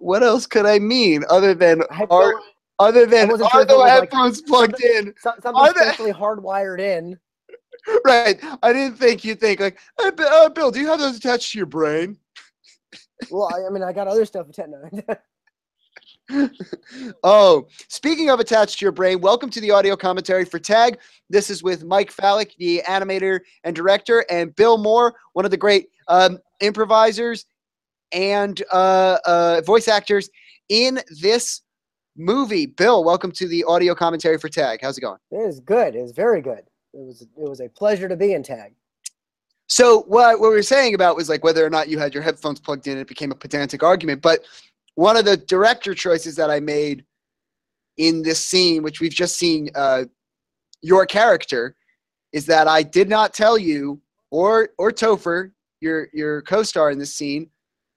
what else could I mean other than are other than wasn't sure are the was, like, headphones plugged in? so- Are something they- hardwired in. Right. I didn't think you'd think like, hey, uh, Bill, do you have those attached to your brain? Well, I, I mean, I got other stuff attending. oh, speaking of attached to your brain, welcome to the audio commentary for Tag. This is with Mike Fallick, the animator and director, and Bill Moore, one of the great um, improvisers and uh, uh, voice actors in this movie. Bill, welcome to the audio commentary for Tag. How's it going? it is good. It is very good. It was it was a pleasure to be in tag. So what what we were saying about was like whether or not you had your headphones plugged in, it became a pedantic argument. But one of the director choices that I made in this scene, which we've just seen uh, your character, is that I did not tell you or or Topher, your your co-star in this scene,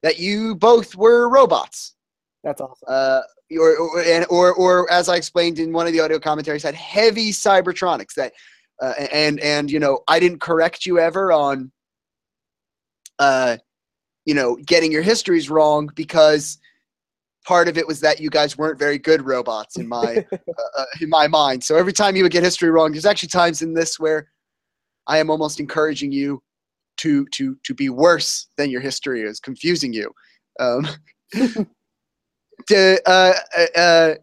that you both were robots. That's awesome. Uh, or, or, and, or, or as I explained in one of the audio commentaries, had heavy cybertronics that, uh, and and you know, I didn't correct you ever on, uh, you know, getting your histories wrong because part of it was that you guys weren't very good robots in my uh, uh, in my mind. So every time you would get history wrong, there's actually times in this where I am almost encouraging you to to to be worse than your history is, confusing you. Um, to, uh, uh, uh,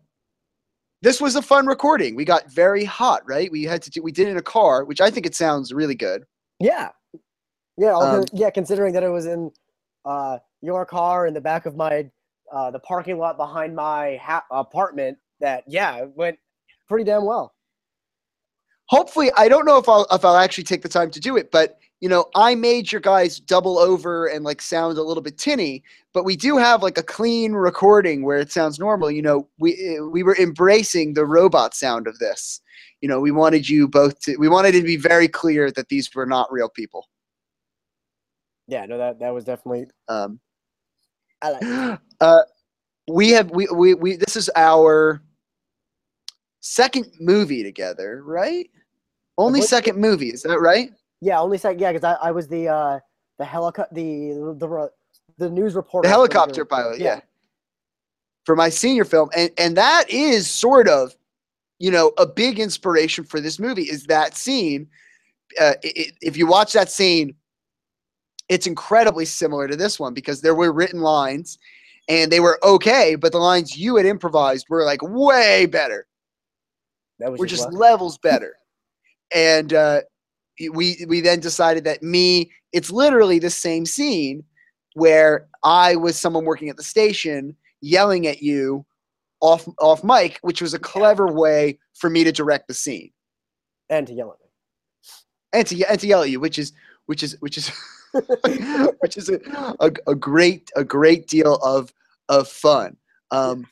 this was a fun recording. We got very hot, right? We had to do. We did it in a car, which I think it sounds really good. Yeah, yeah, all Um, yeah. Considering that it was in uh, your car in the back of my uh, the parking lot behind my ha- apartment, that yeah, it went pretty damn well. Hopefully, I don't know if I'll if I'll actually take the time to do it, but you know, I made your guys double over and like sound a little bit tinny, but we do have like a clean recording where it sounds normal. You know, we eh, we were embracing the robot sound of this. You know, we wanted you both to. We wanted it to be very clear that these were not real people. Yeah, no, that that was definitely. Um, I like. uh, we have we, we we this is our second movie together, right? Only second movie, is that right? Yeah, only second. Yeah, because I, I was the uh the helicopter the the the news reporter. The helicopter pilot, Yeah. yeah. For my senior film, and and that is sort of, you know, a big inspiration for this movie is that scene. Uh, i i if you watch that scene, it's incredibly similar to this one because there were written lines, and they were okay, but the lines you had improvised were like way better. That was were just just levels better. and uh, we we then decided that me, it's literally the same scene where I was someone working at the station yelling at you off off mic, which was a clever way for me to direct the scene and to yell at me. and to and to yell at you, which is which is which is which is a, a, a great a great deal of of fun. Um,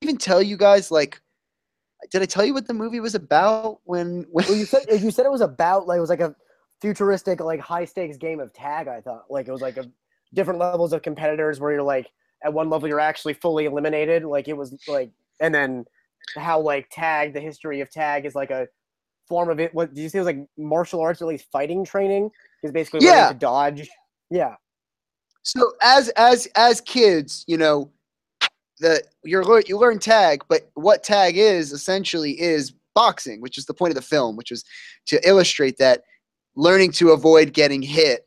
even tell you guys like, did I tell you what the movie was about when when? Well, you said you said it was about like it was like a futuristic like high stakes game of tag. I thought like it was like a different levels of competitors where you're like at one level you're actually fully eliminated. Like it was like and then how like tag the history of tag is like a form of it. What did you say it was like martial arts or at least fighting training is basically Yeah. to dodge. Yeah, So as as as kids, you know, the you're you learn tag, but what tag is essentially is boxing, which is the point of the film, which is to illustrate that learning to avoid getting hit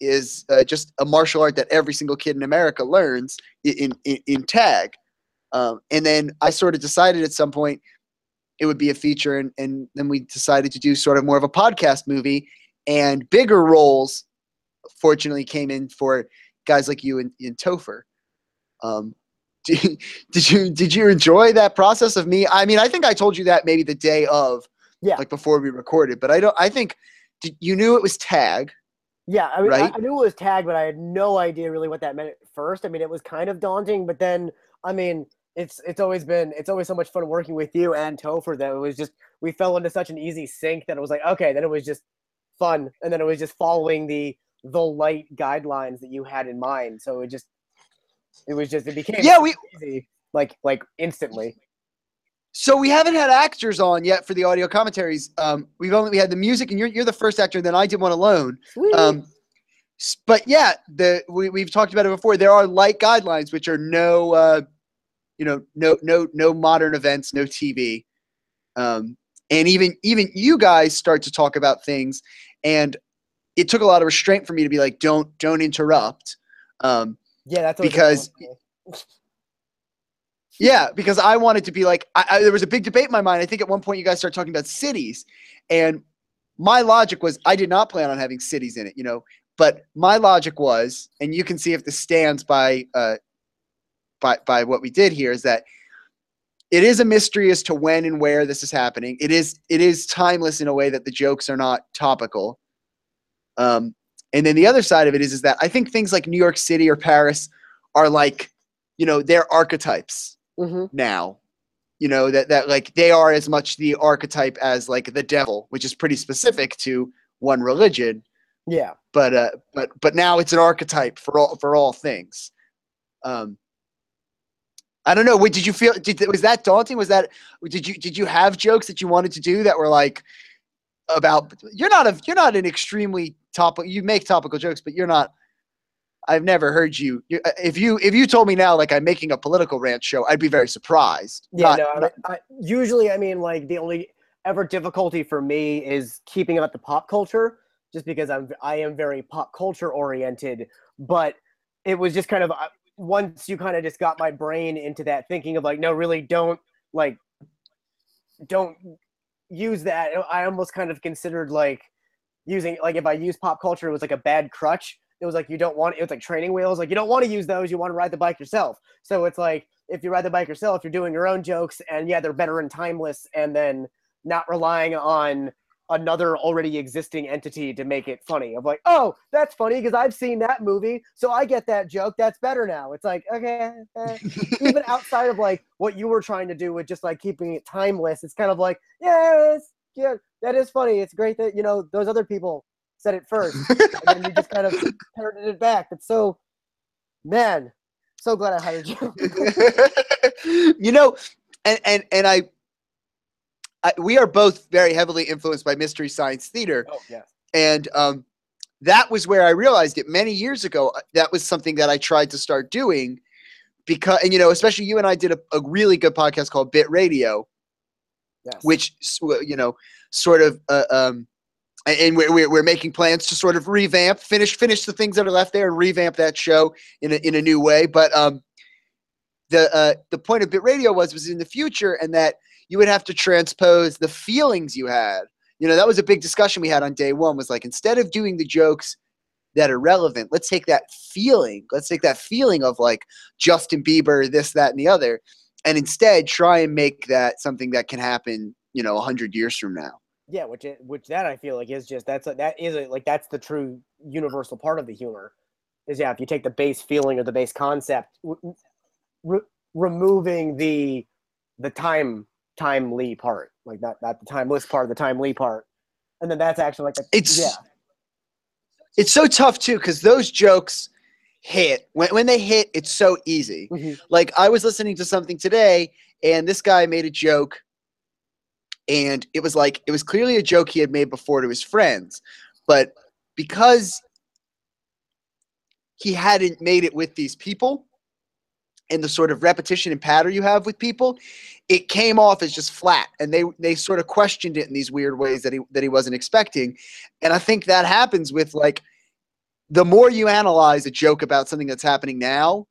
is uh, just a martial art that every single kid in America learns in in, in tag. Um, and then I sort of decided at some point it would be a feature, and and then we decided to do sort of more of a podcast movie, and bigger roles. Fortunately, came in for guys like you and, and Topher. Um, did, did you did you enjoy that process of me? I mean, I think I told you that maybe the day of, Yeah. like before we recorded. But I don't. I think did, you knew it was tag. yeah. I mean, I- I, knew it was tag, but I had no idea really what that meant at first. I mean, it was kind of daunting, but then I mean, it's it's always been it's always so much fun working with you and Topher that it was just we fell into such an easy sync that it was like okay, then it was just fun, and then it was just following the the light guidelines that you had in mind. So it just it was just it became Yeah, we easy like like instantly. so we haven't had actors on yet for the audio commentaries. Um, we've only we had the music, and you're you're the first actor. Then I did one alone. Sweet. Um, But yeah, the we, we've talked about it before. There are light guidelines, which are no, uh, you know, no, no, no modern events, no TV, um, and even even you guys start to talk about things, and it took a lot of restraint for me to be like, don't don't interrupt. Um, Yeah, that's Because- Yeah, because I wanted to be like, I, I, there was a big debate in my mind. I think at one point you guys started talking about cities, and my logic was I did not plan on having cities in it, you know. But my logic was, and you can see if this stands by uh, by by what we did here, is that it is a mystery as to when and where this is happening. It is it is timeless in a way that the jokes are not topical. Um, and then the other side of it is is that I think things like New York City or Paris are like, you know, they're archetypes Mhm. now. You know that that like they are as much the archetype as like the devil which is pretty specific to one religion. Yeah. but uh but but now it's an archetype for all for all things. Um i don't know. What did you feel did, was that daunting? Was that did you did you have jokes that you wanted to do that were like about you're not a you're not an extremely topical you make topical jokes but you're not I've never heard you. you- uh, If you if you told me now, like I'm making a political rant show, I'd be very surprised. Yeah, Not- no. I, I, usually, I mean, like the only ever difficulty for me is keeping up the pop culture, just because I'm I am very pop culture oriented. But it was just kind of uh, once you kind of just got my brain into that thinking of like, no, really, don't like, don't use that. I almost kind of considered like using like if I use pop culture, it was like a bad crutch. It was like you don't want it was like training wheels. Like you don't want to use those. You want to ride the bike yourself. So it's like if you ride the bike yourself, you're doing your own jokes, and yeah, they're better and timeless, and then not relying on another already existing entity to make it funny. Of like, oh, that's funny because I've seen that movie, so I get that joke. That's better now. It's like okay, eh. even outside of like what you were trying to do with just like keeping it timeless, it's kind of like, yes, yeah, that is funny. It's great that you know those other people said it first, and then you just kind of parroted it back. It's so, man, so glad I hired you. you know, and and and I, I, we are both very heavily influenced by mystery science theater, oh yes. and um, that was where I realized it many years ago. uh, That was something that I tried to start doing because, and you know, especially you and I did a, a really good podcast called Bit Radio, Yes. which you know, sort of. Uh, um, and- we're, we're making plans to sort of revamp, finish finish the things that are left there, and revamp that show in a, in a new way. But um, the uh, the point of Bit Radio was was in the future, and that you would have to transpose the feelings you had. You know, that was a big discussion we had on day one. Was like instead of doing the jokes that are relevant, let's take that feeling. Let's take that feeling of like Justin Bieber, this, that, and the other, and instead try and make that something that can happen. You know, a hundred years from now. yeah, which it, which that I feel like is just that's a, that is a, like that's the true universal part of the humor. Is yeah, if you take the base feeling or the base concept, re- removing the the time timely part, like not not the timeless part, the timely part, and then that's actually like a, It's yeah, it's so tough too because those jokes hit when when they hit. It's so easy. Mhm. like I was listening to something today and this guy made a joke and it was like it was clearly a joke he had made before to his friends but because he hadn't made it with these people and the sort of repetition and pattern you have with people it came off as just flat and they they sort of questioned it in these weird ways that he that he wasn't expecting and i think that happens with like the more you analyze a joke about something that's happening now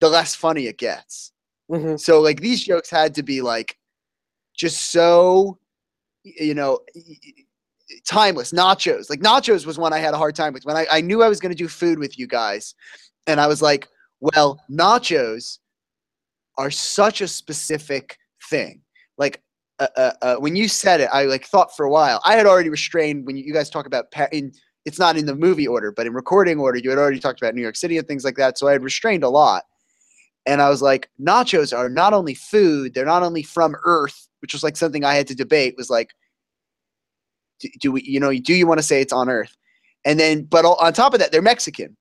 the less funny it gets. Mhm. So like these jokes had to be like just so you know timeless. Nachos. Like nachos was one I had a hard time with. When I, I knew I was gonna do food with you guys, and I was like, well, nachos are such a specific thing. Like uh, uh, uh, when you said it, I like thought for a while. I had already restrained when you, you guys talk about pa- in it's not in the movie order, but in recording order, you had already talked about New York City and things like that. So I had restrained a lot. And I was like, nachos are not only food, they're not only from Earth, which was like something I had to debate, was like, do, do we, you know, do you want to say it's on Earth? And then, but on top of that, they're Mexican.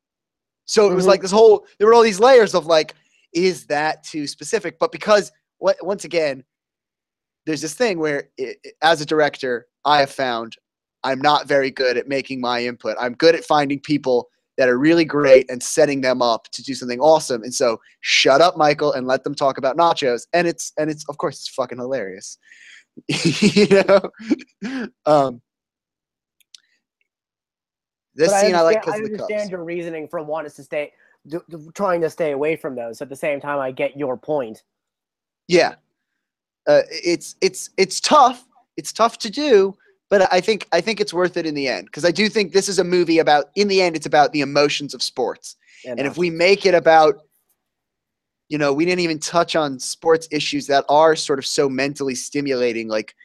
So it was Mhm. like this whole, there were all these layers of like, is that too specific? But because, what, once again, there's this thing where, i i- as a director, I have found I'm not very good at making my input. I'm good at finding people that are really great and setting them up to do something awesome. And so shut up, Michael, and let them talk about nachos. And it's and it's of course it's fucking hilarious. you know? Um this But scene I, like because of the understand your reasoning for wanting to stay, trying to stay away from those. At the same time, I get your point. Yeah. Uh, it's it's it's tough. It's tough to do, but I think I think it's worth it in the end because I do think this is a movie about. In the end, it's about the emotions of sports, and if we make it about, you know, we didn't even touch on sports issues that are sort of so mentally stimulating, like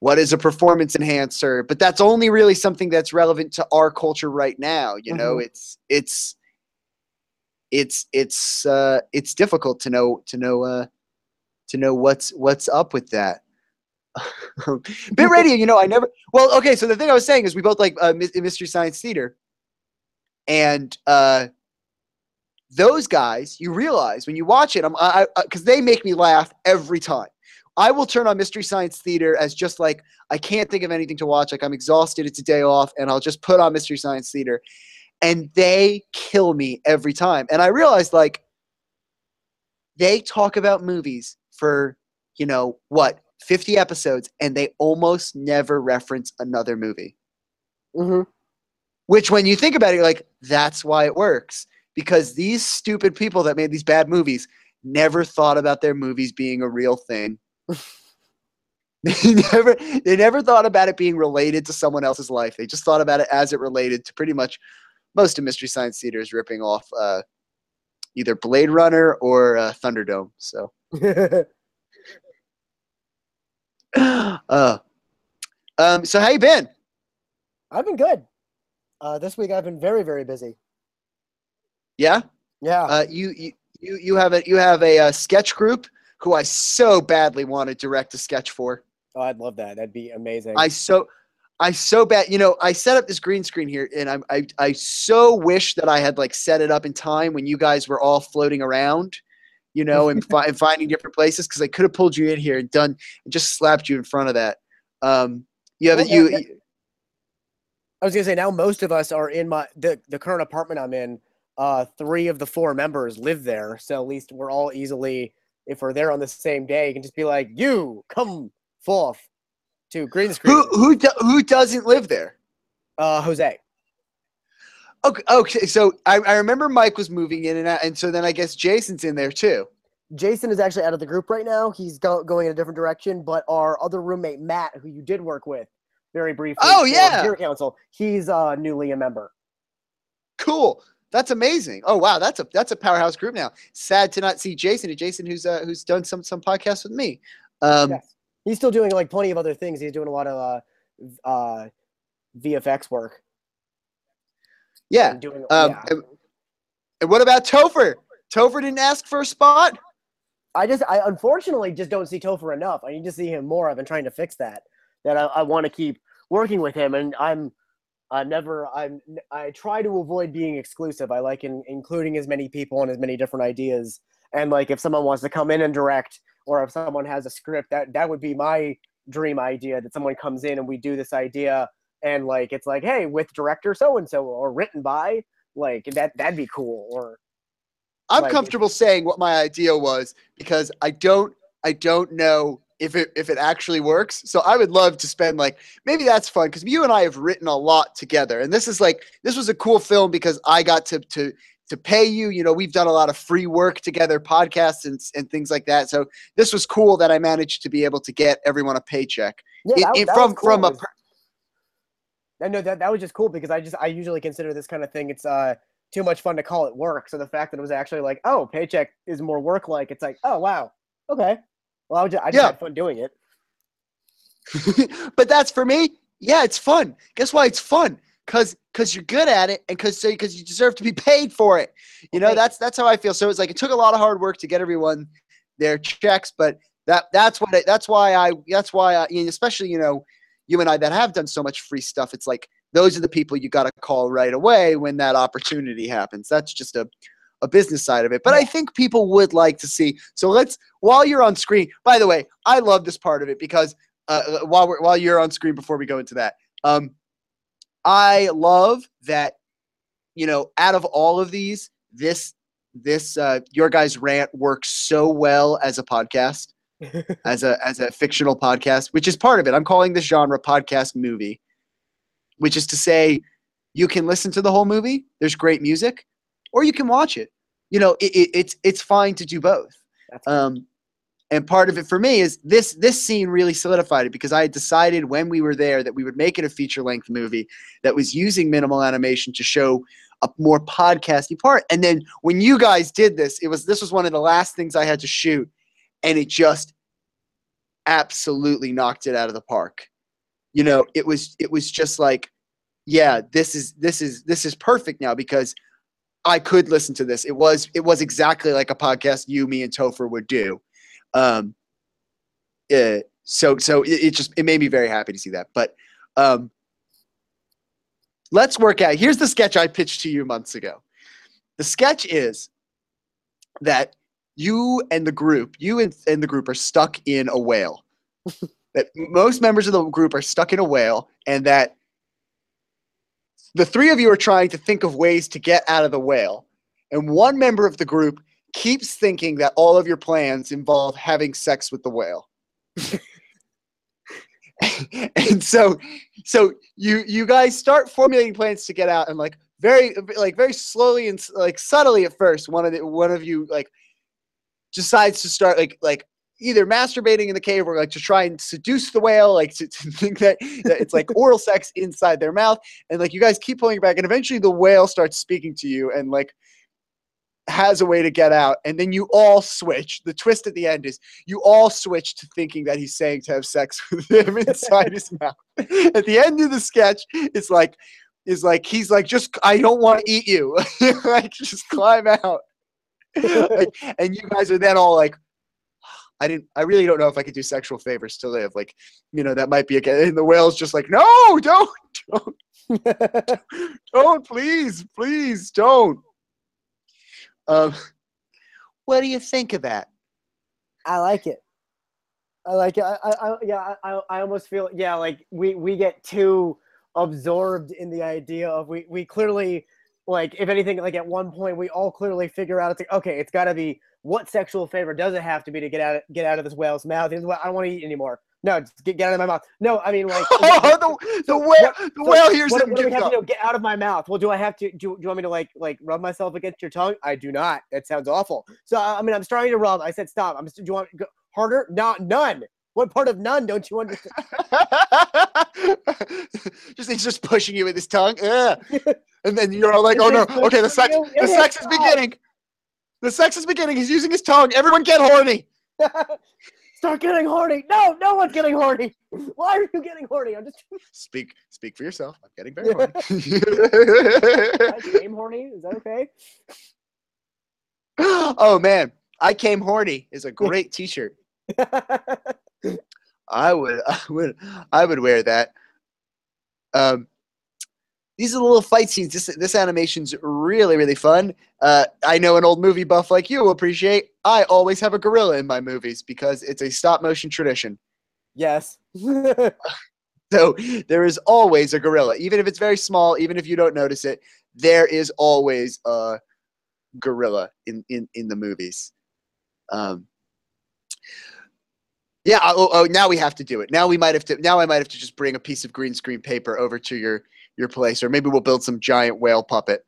what is a performance enhancer, but that's only really something that's relevant to our culture right now. You know, it's it's it's it's uh, it's difficult to know to know uh, to know what's what's up with that. Bit radio, you know, I never. Well, okay, so the thing I was saying is we both like uh, Mystery Science Theater, and uh, those guys, you realize when you watch it, I'm I because they make me laugh every time. I will turn on Mystery Science Theater as just like I can't think of anything to watch. Like I'm exhausted, it's a day off, and I'll just put on Mystery Science Theater, and they kill me every time. And I realized like they talk about movies for you know what 50 episodes, and they almost never reference another movie. hmm Which, when you think about it, you're like, that's why it works. Because these stupid people that made these bad movies never thought about their movies being a real thing. they never they never thought about it being related to someone else's life. They just thought about it as it related to pretty much most of Mystery Science Theater's ripping off uh, either Blade Runner or uh, Thunderdome. So, uh, um, so how you been? I've been good. Uh, this week I've been very, very busy. Yeah. Yeah. Uh, you, you you you have a you have a, uh sketch group who I so badly want to direct a sketch for. oh, I'd love that. That'd be amazing. I so I so bad. You know, I set up this green screen here, and I'm I I so wish that I had like set it up in time when you guys were all floating around, you know, and, fi- and finding different places because I could have pulled you in here and done and just slapped you in front of that. Um, you have Well, you. that- I was gonna say now most of us are in my the, the current apartment I'm in. Uh, three of the four members live there, so at least we're all easily if we're there on the same day, you can just be like, "You come forth to green screen." who who do, who doesn't live there? Uh, Jose. Okay, okay. So I, I remember Mike was moving in and out, and so then I guess Jason's in there too. Jason is actually out of the group right now. He's go- going in a different direction. But our other roommate Matt, who you did work with very briefly, Oh, yeah. Council, he's uh, newly a member. Cool. That's amazing. Oh wow, that's a that's a powerhouse group now. Sad to not see Jason. Jason, who's uh, who's done some some podcasts with me. Um, yes. He's still doing like plenty of other things. He's doing a lot of uh, uh, VFX work. Yeah. and doing Um, yeah. and, and what about Topher? Topher didn't ask for a spot. I just I unfortunately just don't see Topher enough. I need to see him more. I've been trying to fix that. That I, I want to keep working with him, and I'm I never I'm I try to avoid being exclusive. I like in, including as many people and as many different ideas. And like if someone wants to come in and direct, or if someone has a script, that that would be my dream idea. That someone comes in and we do this idea, and like it's like hey with director so and so or written by like that that'd be cool. Or I'm Like- comfortable saying what my idea was because I don't I don't know if it if it actually works. So I would love to spend like maybe that's fun because you and I have written a lot together, and this is like this was a cool film because I got to to to pay you. You know, we've done a lot of free work together, podcasts and and things like that. So this was cool that I managed to be able to get everyone a paycheck yeah, that, it- that from cool. from a I know that that was just cool because I just I usually consider this kind of thing it's uh too much fun to call it work. So the fact that it was actually like, oh, paycheck is more work like, it's like, oh wow, okay. Well, I, just, I just Yeah. had fun doing it. but that's for me. Yeah, it's fun. Guess why it's fun? Cause cause you're good at it, and cause so because you deserve to be paid for it. You know, that's that's how I feel. So it's like it took a lot of hard work to get everyone their checks, but that that's what I, that's why I that's why I especially you know you and I that have done so much free stuff. It's like those are the people you got to call right away when that opportunity happens. That's just a a business side of it. But I think people would like to see. So let's while you're on screen. By the way, I love this part of it because uh, while we're while you're on screen before we go into that, um, I love that you know, out of all of these, this this uh, your guys rant works so well as a podcast, as a as a fictional podcast, which is part of it. I'm calling this genre podcast movie, which is to say, you can listen to the whole movie. There's great music, or you can watch it. You know, it, it, it's it's fine to do both. Um, and part of it for me is this this scene really solidified it because I had decided when we were there that we would make it a feature length movie that was using minimal animation to show a more podcasty part. And then when you guys did this, it was this was one of the last things I had to shoot, and it just absolutely knocked it out of the park. You know, it was it was just like, yeah, this is this is this is perfect now because I could listen to this. It was it was exactly like a podcast you, me, and Topher would do. Um, uh, so so it, it just it made me very happy to see that. But um, let's work out. Here's the sketch I pitched to you months ago. The sketch is that you and the group, you and, and the group are stuck in a whale. that most members of the group are stuck in a whale, and that the three of you are trying to think of ways to get out of the whale. And one member of the group keeps thinking that all of your plans involve having sex with the whale. and so so you you guys start formulating plans to get out and like very like very slowly and like subtly at first one of the one of you like decides to start like like either masturbating in the cave or like to try and seduce the whale like to, to think that, that it's like oral sex inside their mouth. And like you guys keep pulling it back and eventually the whale starts speaking to you and like has a way to get out. And then you all switch. The twist at the end is you all switch to thinking that he's saying to have sex with him inside his mouth. At the end of the sketch it's like is like he's like just i don't want to eat you. Like just climb out like, and you guys are then all like i didn't i really don't know if i could do sexual favors to live like you know that might be again and the whale's just like no don't don't don't please please don't um what do you think of that I like it. I like it. I, I, I yeah, I, I- I almost feel yeah, like we we get too absorbed in the idea of we we clearly like if anything like at one point we all clearly figure out it's like okay, it's got to be what sexual favor does it have to be to get out of, get out of this whale's mouth? Is what I don't want to eat anymore. No, just get, get out of my mouth. No, I mean like oh, the, the whale the so whale hears what, what do we have up. to do? Get out of my mouth. Well, do I have to? Do, do you want me to like like rub myself against your tongue? I do not. That sounds awful. So I mean, I'm starting to rub. I said stop. I'm. Just, do you want go harder? Not none. What part of none don't you understand? just he's just pushing you with his tongue. Ugh. And then you're all like, oh no, okay, the sex the sex is is beginning. The sex is beginning. He's using his tongue. Everyone get horny. Start getting horny. No, no one's getting horny. Why are you getting horny? I'm just. Speak speak for yourself. I'm getting very horny. I came horny. Is that okay? oh man, I came horny is a great t-shirt. I would I would I would wear that. Um these are the little fight scenes. This this animation's really really fun. Uh, I know an old movie buff like you will appreciate. I always have a gorilla in my movies because it's a stop motion tradition. yes. So there is always a gorilla, even if it's very small, even if you don't notice it. There is always a gorilla in in in the movies. Um, yeah. Oh, oh, oh, now we have to do it. Now we might have to. Now I might have to just bring a piece of green screen paper over to your your place, or maybe we'll build some giant whale puppet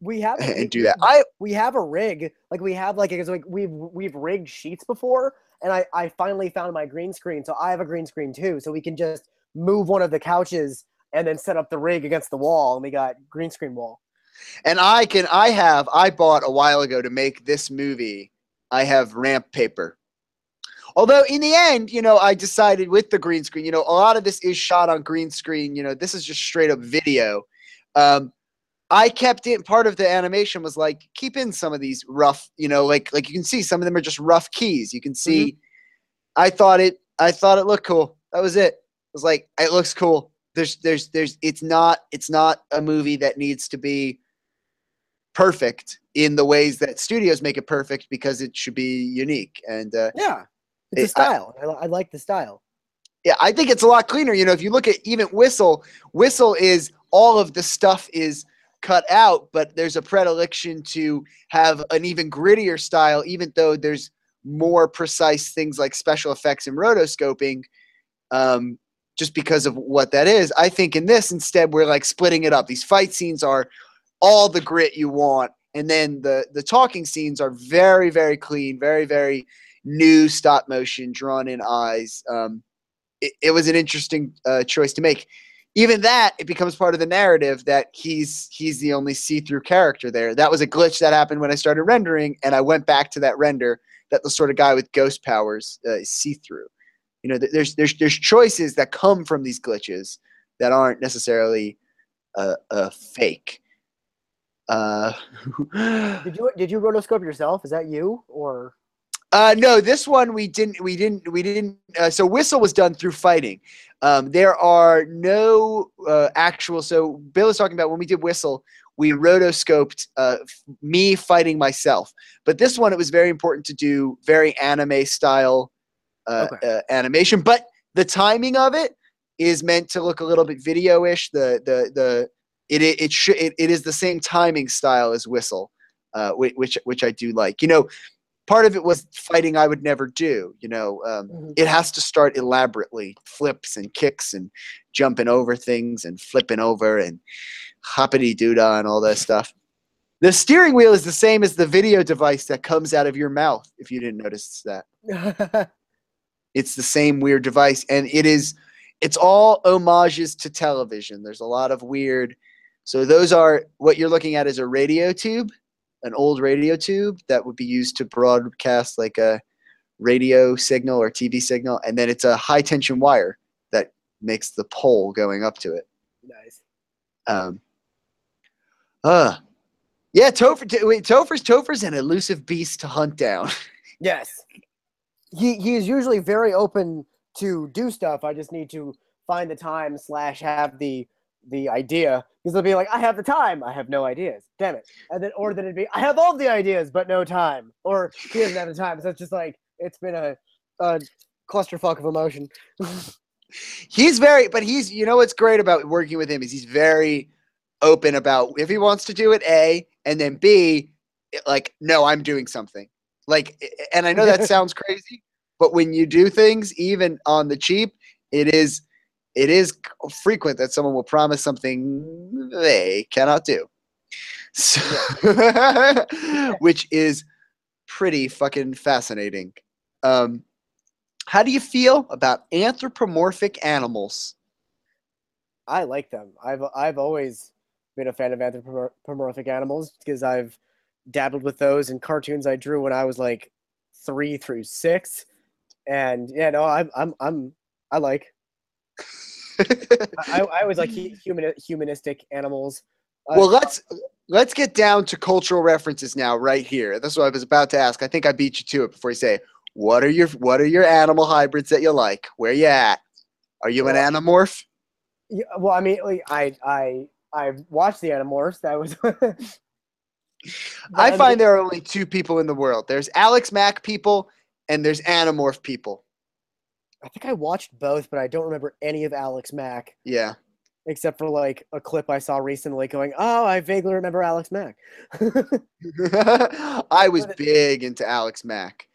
we have we- and do that. I we have a rig like we have like because like we've we've rigged sheets before and I, I finally found my green screen so i have a green screen too so we can just move one of the couches and then set up the rig against the wall and we got green screen wall and I can. I have. I bought a while ago to make this movie. I have ramp paper. Although in the end, you know, I decided with the green screen, you know, a lot of this is shot on green screen. You know, this is just straight up video. Um, I kept in part of the animation was like keep in some of these rough, you know, like like you can see some of them are just rough keys. You can see. I thought it. I thought it looked cool. That was it. It was like it looks cool. There's there's there's. It's not it's not a movie that needs to be perfect in the ways that studios make it perfect because it should be unique. And uh, yeah it's a It- style I, I like the style yeah, I think it's a lot cleaner. You know, if you look at even Whistle, Whistle is all of the stuff is cut out, but there's a predilection to have an even grittier style, even though there's more precise things like special effects and rotoscoping. Um, just because of what that is. I think in this instead we're like splitting it up. These fight scenes are all the grit you want, and then the the talking scenes are very very clean, very very new stop motion, drawn in eyes. Um, it, it was an interesting uh, choice to make. Even that, it becomes part of the narrative that he's he's the only see-through character there. That was a glitch that happened when I started rendering, and I went back to that render that the sort of guy with ghost powers uh, is see-through. You know, there's there's there's choices that come from these glitches that aren't necessarily a, uh, fake. Uh, Did you did you rotoscope yourself? Is that you or? Uh, no, this one we didn't. We didn't. We didn't. Uh, so whistle was done through fighting. Um, there are no uh, actual. So Bill is talking about when we did whistle, we rotoscoped uh, me fighting myself. But this one, it was very important to do very anime style uh, Okay. uh, animation. But the timing of it is meant to look a little bit video-ish. The the the it it it, should, it, it is the same timing style as whistle, uh, which which I do like. You know, part of it was fighting I would never do. You know, um, Mhm. it has to start elaborately, flips and kicks and jumping over things and flipping over and hoppity doodah and all that stuff. The steering wheel is the same as the video device that comes out of your mouth. If you didn't notice that, it's the same weird device, and it is. It's all homages to television. There's a lot of weird. So those are what you're looking at is a radio tube, an old radio tube that would be used to broadcast like a radio signal or TV signal, and then it's a high tension wire that makes the pole going up to it. nice. Um, uh, yeah, Topher, wait, Topher's Topher's an elusive beast to hunt down. Yes. He he is usually very open to do stuff. I just need to find the time slash have the the idea. Because they'll be like, I have the time, I have no ideas. Damn it. And then or then it'd be I have all the ideas but no time. Or he doesn't have the time. So it's just like it's been a a clusterfuck of emotion. he's very, but he's you know what's great about working with him is he's very open about if he wants to do it A and then B, like no, I'm doing something. Like, and I know that sounds crazy, but when you do things, even on the cheap, it is it is frequent that someone will promise something they cannot do. So, which is pretty fucking fascinating. Um, how do you feel about anthropomorphic animals? I like them. I've I've always been a fan of anthropomorphic animals because I've dabbled with those in cartoons I drew when I was like three through six, and yeah, no, I'm I'm I'm I like. I, I always like human humanistic animals. Uh, well, let's let's get down to cultural references now, right here. That's what I was about to ask. I think I beat you to it before you say, what are your what are your animal hybrids that you like? Where you at? Are you an animorph? yeah, well, I mean, like, I I I watched the Animorphs. That was. I find there are only two people in the world. There's Alex Mack people and there's Animorph people. I think I watched both, but I don't remember any of Alex Mack. Yeah. except for like a clip I saw recently going, "Oh, I vaguely remember Alex Mack." I was big into Alex Mack.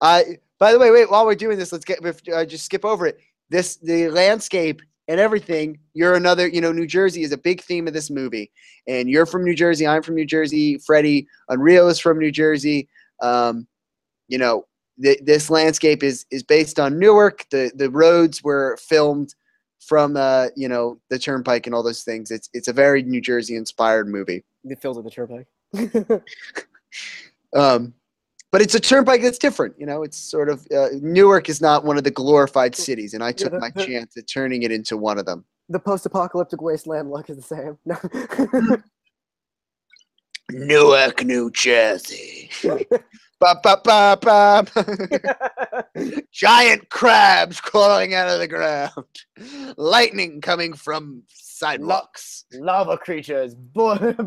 I by the way, wait, while we're doing this, let's get uh, just skip over it. This the landscape and everything. You're another, you know, New Jersey is a big theme of this movie. And you're from New Jersey, I'm from New Jersey, Freddie Unreal is from New Jersey. Um, you know, th- this landscape is is based on Newark. The the roads were filmed from uh, you know, the turnpike and all those things. It's it's a very New Jersey inspired movie. the fills of the turnpike. Um, but it's a turnpike that's different. You know, it's sort of uh, Newark is not one of the glorified cities, and I took the- my the- chance at turning it into one of them. the post-apocalyptic wasteland look is the same. No. Newark, New Jersey. ba, ba, ba, ba. Giant crabs crawling out of the ground. Lightning coming from sidewalks. Lava creatures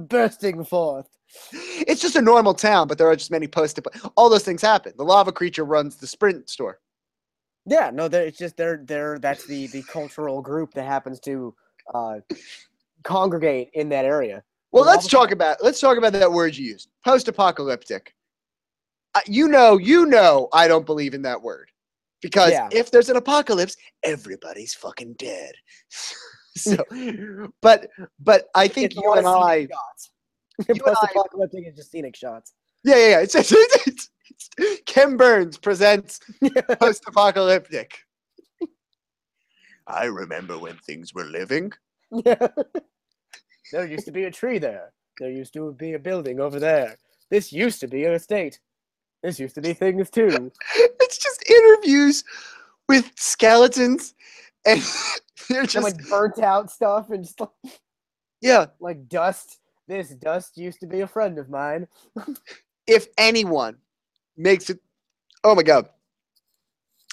bursting forth. It's just a normal town, but there are just many post. All those things happen. The lava creature runs the Sprint store. Yeah, no, it's just they're they're that's the the cultural group that happens to uh, congregate in that area. Well, The let's talk about let's talk about that word you used, post-apocalyptic. You know, you know, I don't believe in that word because Yeah. if there's an apocalypse, everybody's fucking dead. so, but but I think It's you and I, shots. and I- Post-apocalyptic is just scenic shots. yeah, yeah, yeah. It's, it's, it's, it's Ken Burns presents post-apocalyptic. I remember when things were living. Yeah. there used to be a tree there. There used to be a building over there. This used to be an estate. This used to be things too. It's just interviews with skeletons, and they're And just like burnt out stuff and just like, yeah. like dust. This dust used to be a friend of mine. if anyone makes it oh my god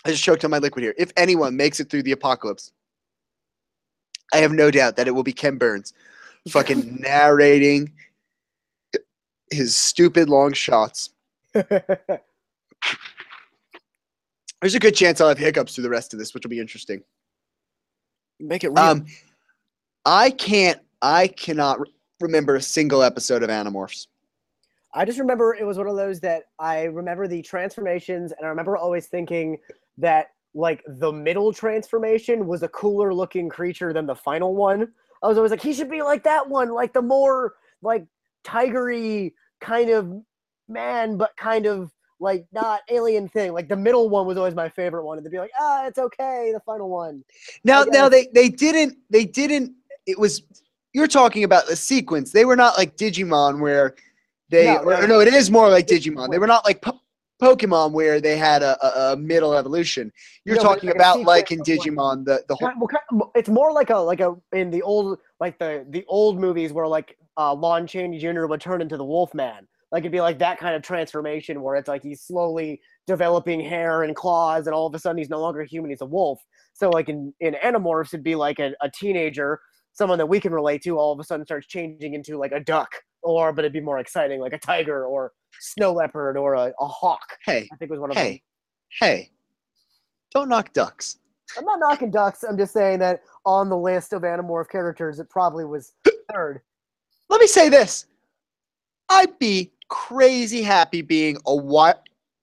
i just choked on my liquid here if anyone makes it through the apocalypse i have no doubt that it will be ken burns fucking narrating his stupid long shots there's a good chance i'll have hiccups through the rest of this which will be interesting Make it real. um i can't i cannot re- remember a single episode of animorphs I just remember it was one of those that I remember the transformations, and I remember always thinking that like the middle transformation was a cooler looking creature than the final one. I was always like, he should be like that one, like the more like tigery kind of man, but kind of like not alien thing. Like the middle one was always my favorite one, and they'd be like, ah, it's okay, the final one. Now, now they they didn't they didn't. It was you're talking about the sequence. They were not like Digimon where they No, or, no. it is more like Digimon. They were not like po- Pokemon where they had a, a, a middle evolution. You're No, talking like about like in sequence of, like, Digimon the the whole. Well, it's more like a like a in the old like the the old movies where like uh Lon Chaney Jr. would turn into the Wolfman. Like it'd be like that kind of transformation where it's like he's slowly developing hair and claws, and all of a sudden he's no longer human; he's a wolf. So like in in Animorphs, it'd be like a, a teenager, someone that we can relate to, all of a sudden starts changing into like a duck, or but it'd be more exciting, like a tiger or snow leopard or a, a hawk. Hey, I think was one of them. hey, hey! Don't knock ducks. I'm not knocking ducks. I'm just saying that on the list of Animorph characters, it probably was third. Let me say this: I'd be crazy happy being a wild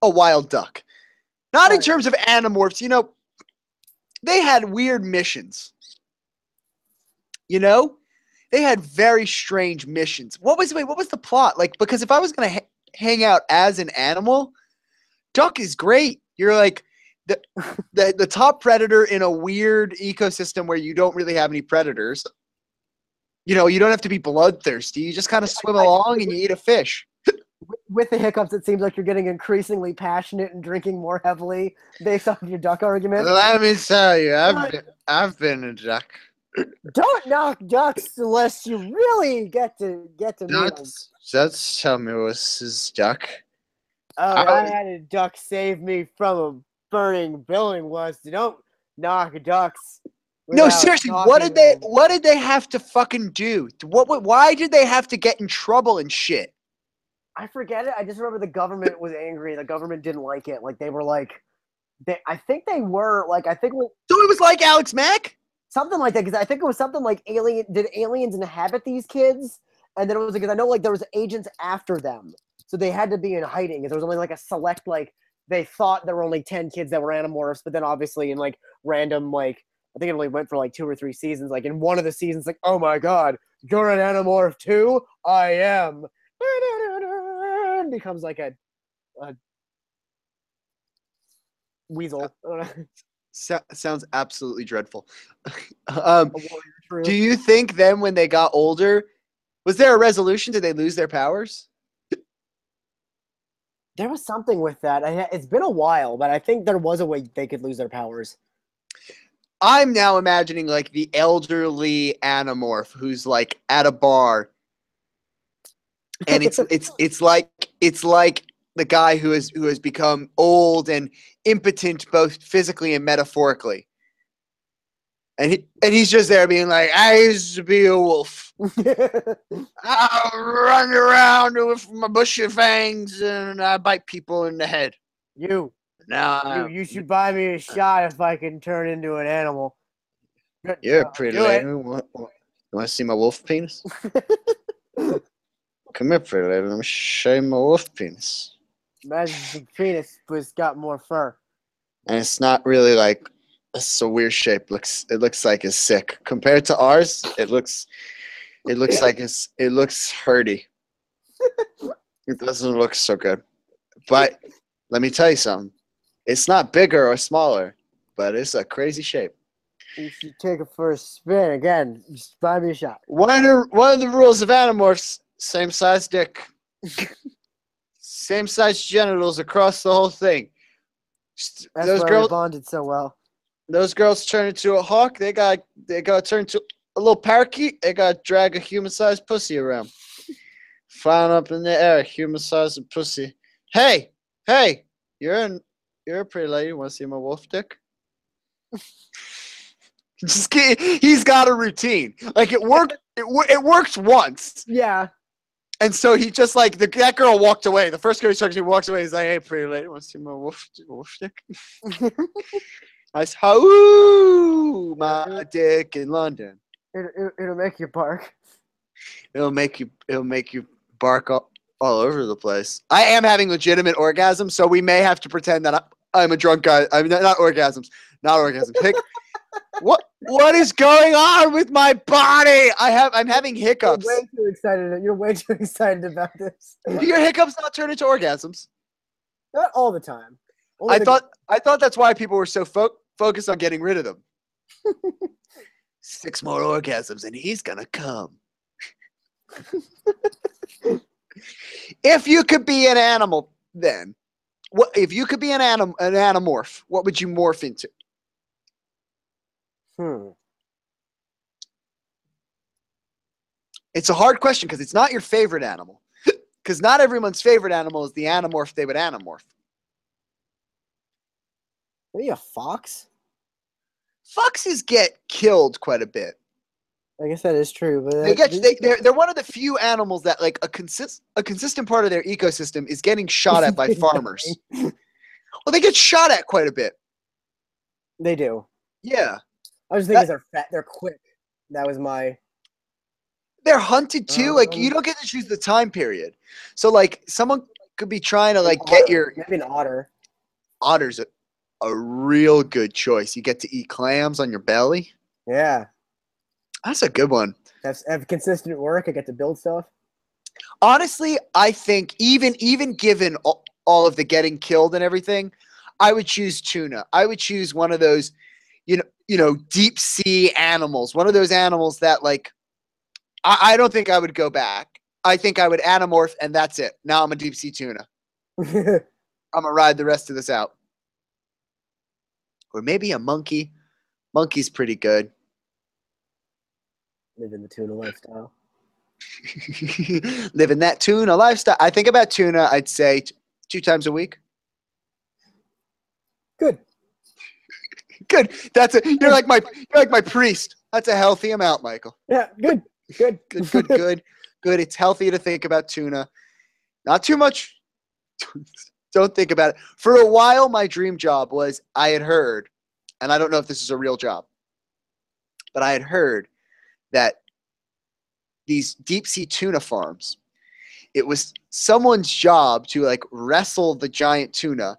a wild duck. Not in terms of animorphs, you know. They had weird missions. You know, they had very strange missions. What was wait? What was the plot like? Because if I was gonna ha- hang out as an animal, duck is great. You're like the, the the top predator in a weird ecosystem where you don't really have any predators. You know, you don't have to be bloodthirsty. You just kind of swim along and you eat a fish. With the hiccups, it seems like you're getting increasingly passionate and drinking more heavily based off of your duck argument. Let me tell you, I've been, I've been a duck. Don't knock ducks unless you really get to get to 'em. That's tell me what's his duck. Oh, I- I had a duck save me from a burning building once. You don't knock ducks. No, seriously, what did they what did they have to fucking do? What why did they have to get in trouble and shit? I forget it. I just remember the government was angry. The government didn't like it. Like they were like, they. I think they were like. I think So it was like Alex Mack? something like that. Because I think it was something like alien. Did aliens inhabit these kids? And then it was because I know like there was agents after them, so they had to be in hiding. 'cause There was only like a select like they thought there were only ten kids that were animorphs, but then obviously in like random like I think it only went for like two or three seasons. Like in one of the seasons, like oh my god, you're an animorph too. I am. Becomes like a, a weasel. I don't know, So, sounds absolutely dreadful. um, a warrior true. do you think then when they got older, was there a resolution? Did they lose their powers? There was something with that. I, it's been a while, but I think there was a way they could lose their powers. I'm now imagining like the elderly animorph who's like at a bar and it's it's it's like it's like the guy who has who has become old and impotent both physically and metaphorically. And he and he's just there being like, I used to be a wolf. I run around with my bushy fangs and I bite people in the head. you, Now you, you should buy me a shot if I can turn into an animal. You're uh, a pretty do it. lady. Want, want, want to see my wolf penis? Come here, pretty lady. Let me show you my wolf penis. Imagine the penis, but it's got more fur. And it's not really like it's a weird shape. Looks it looks like it's sick. Compared to ours, it looks it looks like it's it looks hurty. it doesn't look so good. But let me tell you something. It's not bigger or smaller, but it's a crazy shape. If You should take it for a spin again. Just buy me a shot. One of the, one of the rules of Animorphs, same size dick. same size genitals across the whole thing. That's Those girls bonded so well. those girls turn into a hawk, they got they got to turn into a little parakeet, they got to drag a human sized pussy around. Flying up in the air, human sized pussy. Hey, hey, you're an you're a pretty lady. Want to see my wolf dick? Just kidding. He's got a routine. Like it worked. It, it worked once, Yeah. and so he just like the that girl walked away. The first girl he talks to, he walks away. He's like, "Hey, pretty lady, want to see my wolf wolf dick?" I said, "How my dick in London? It, it, it'll make you bark. It'll make you. It'll make you bark all, all over the place." I am having legitimate orgasms, so we may have to pretend that I'm a drunk guy. I'm not, not orgasms, not orgasms. Hic- what what is going on with my body? I have. I'm having You're hiccups. way too excited. You're way too excited about this. Do your hiccups not turn into orgasms? Not all the time. Only I the- thought. I thought that's why people were so fo- focused on getting rid of them. Six more orgasms, and he's gonna come. if you could be an animal, then what? If you could be an anim, an animorph, what would you morph into? Hmm. It's a hard question because it's not your favorite animal. Because not everyone's favorite animal is the animorph they would animorph. Maybe a fox. Foxes get killed quite a bit. I guess that is true, but they get they, they're they're one of the few animals that like a consist a consistent part of their ecosystem is getting shot at by farmers. Well, they get shot at quite a bit. they do. Yeah, I was thinking they're fat. They're quick. That was my. they're hunted too. Like you Um, don't get to choose the time period. So like someone could be trying to like get your maybe an otter. otters a, a real good choice. You get to eat clams on your belly. Yeah, That's a good one. have have consistent work. I get to build stuff. Honestly, I think even even given all, all of the getting killed and everything, I would choose tuna. I would choose one of those, you know, you know, deep sea animals. One of those animals that like, I, I don't think I would go back. I think I would animorph and that's it. Now I'm a deep sea tuna. I'm gonna ride the rest of this out. Or maybe a monkey. Monkey's pretty good. Living the tuna lifestyle. Living that tuna lifestyle. I think about tuna, I'd say t- two times a week. Good. Good. That's a you're like my you're like my priest. That's a healthy amount, Michael. Yeah, good. Good. Good, good, good, good. It's healthy to think about tuna. Not too much. Don't think about it. For a while, my dream job was I had heard, and I don't know if this is a real job, but I had heard that these deep sea tuna farms, it was someone's job to like wrestle the giant tuna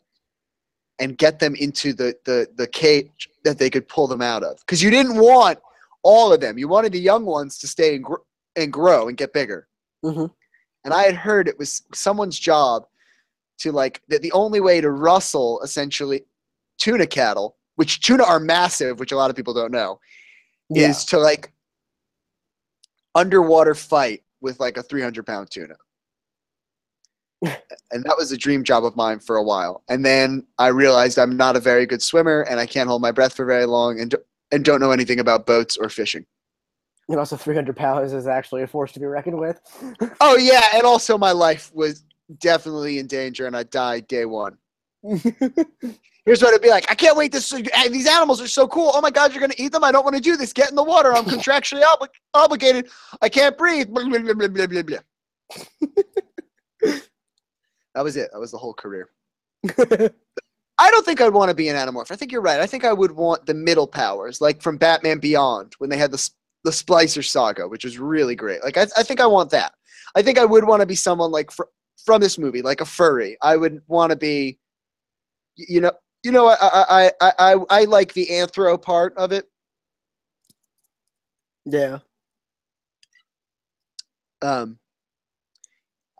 and get them into the the the cage that they could pull them out of. Because you didn't want all of them. You wanted the young ones to stay and, gr- and grow and get bigger. Mhm. And I had heard it was someone's job to like that the only way to rustle essentially tuna cattle, which tuna are massive, which a lot of people don't know, Yeah. is to like underwater fight with like a 300 pound tuna. and that was a dream job of mine for a while. And then I realized I'm not a very good swimmer and I can't hold my breath for very long and, do- and don't know anything about boats or fishing. And also, 300 pounds is actually a force to be reckoned with. Oh, yeah. And also, my life was definitely in danger and I died day one. Here's what it'd be like. I can't wait. This these animals are so cool. Oh my god, you're gonna eat them. I don't want to do this. Get in the water. I'm contractually obli- obligated. I can't breathe. Blah, blah, blah, that was it. That was the whole career. I don't think I'd want to be an animorph. I think you're right. I think I would want the middle powers, like from Batman Beyond when they had the the Splicer saga, which was really great. Like I, I think I want that. I think I would want to be someone like fr- from this movie, like a furry. I would want to be, you know, you know, I I I I, I like the anthro part of it. Yeah. Um,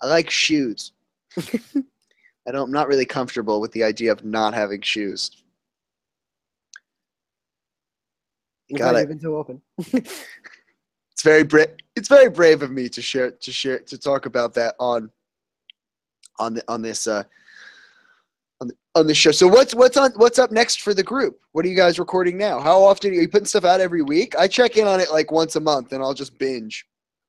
I like shoes. I don't. I'm not really comfortable with the idea of not having shoes. Got it. even so open. It's very brave. It's very brave of me to share to share to talk about that on on the on this uh on the, show. So what's what's on what's up next for the group? What are you guys recording now? How often are you putting stuff out every week? I check in on it like once a month and I'll just binge.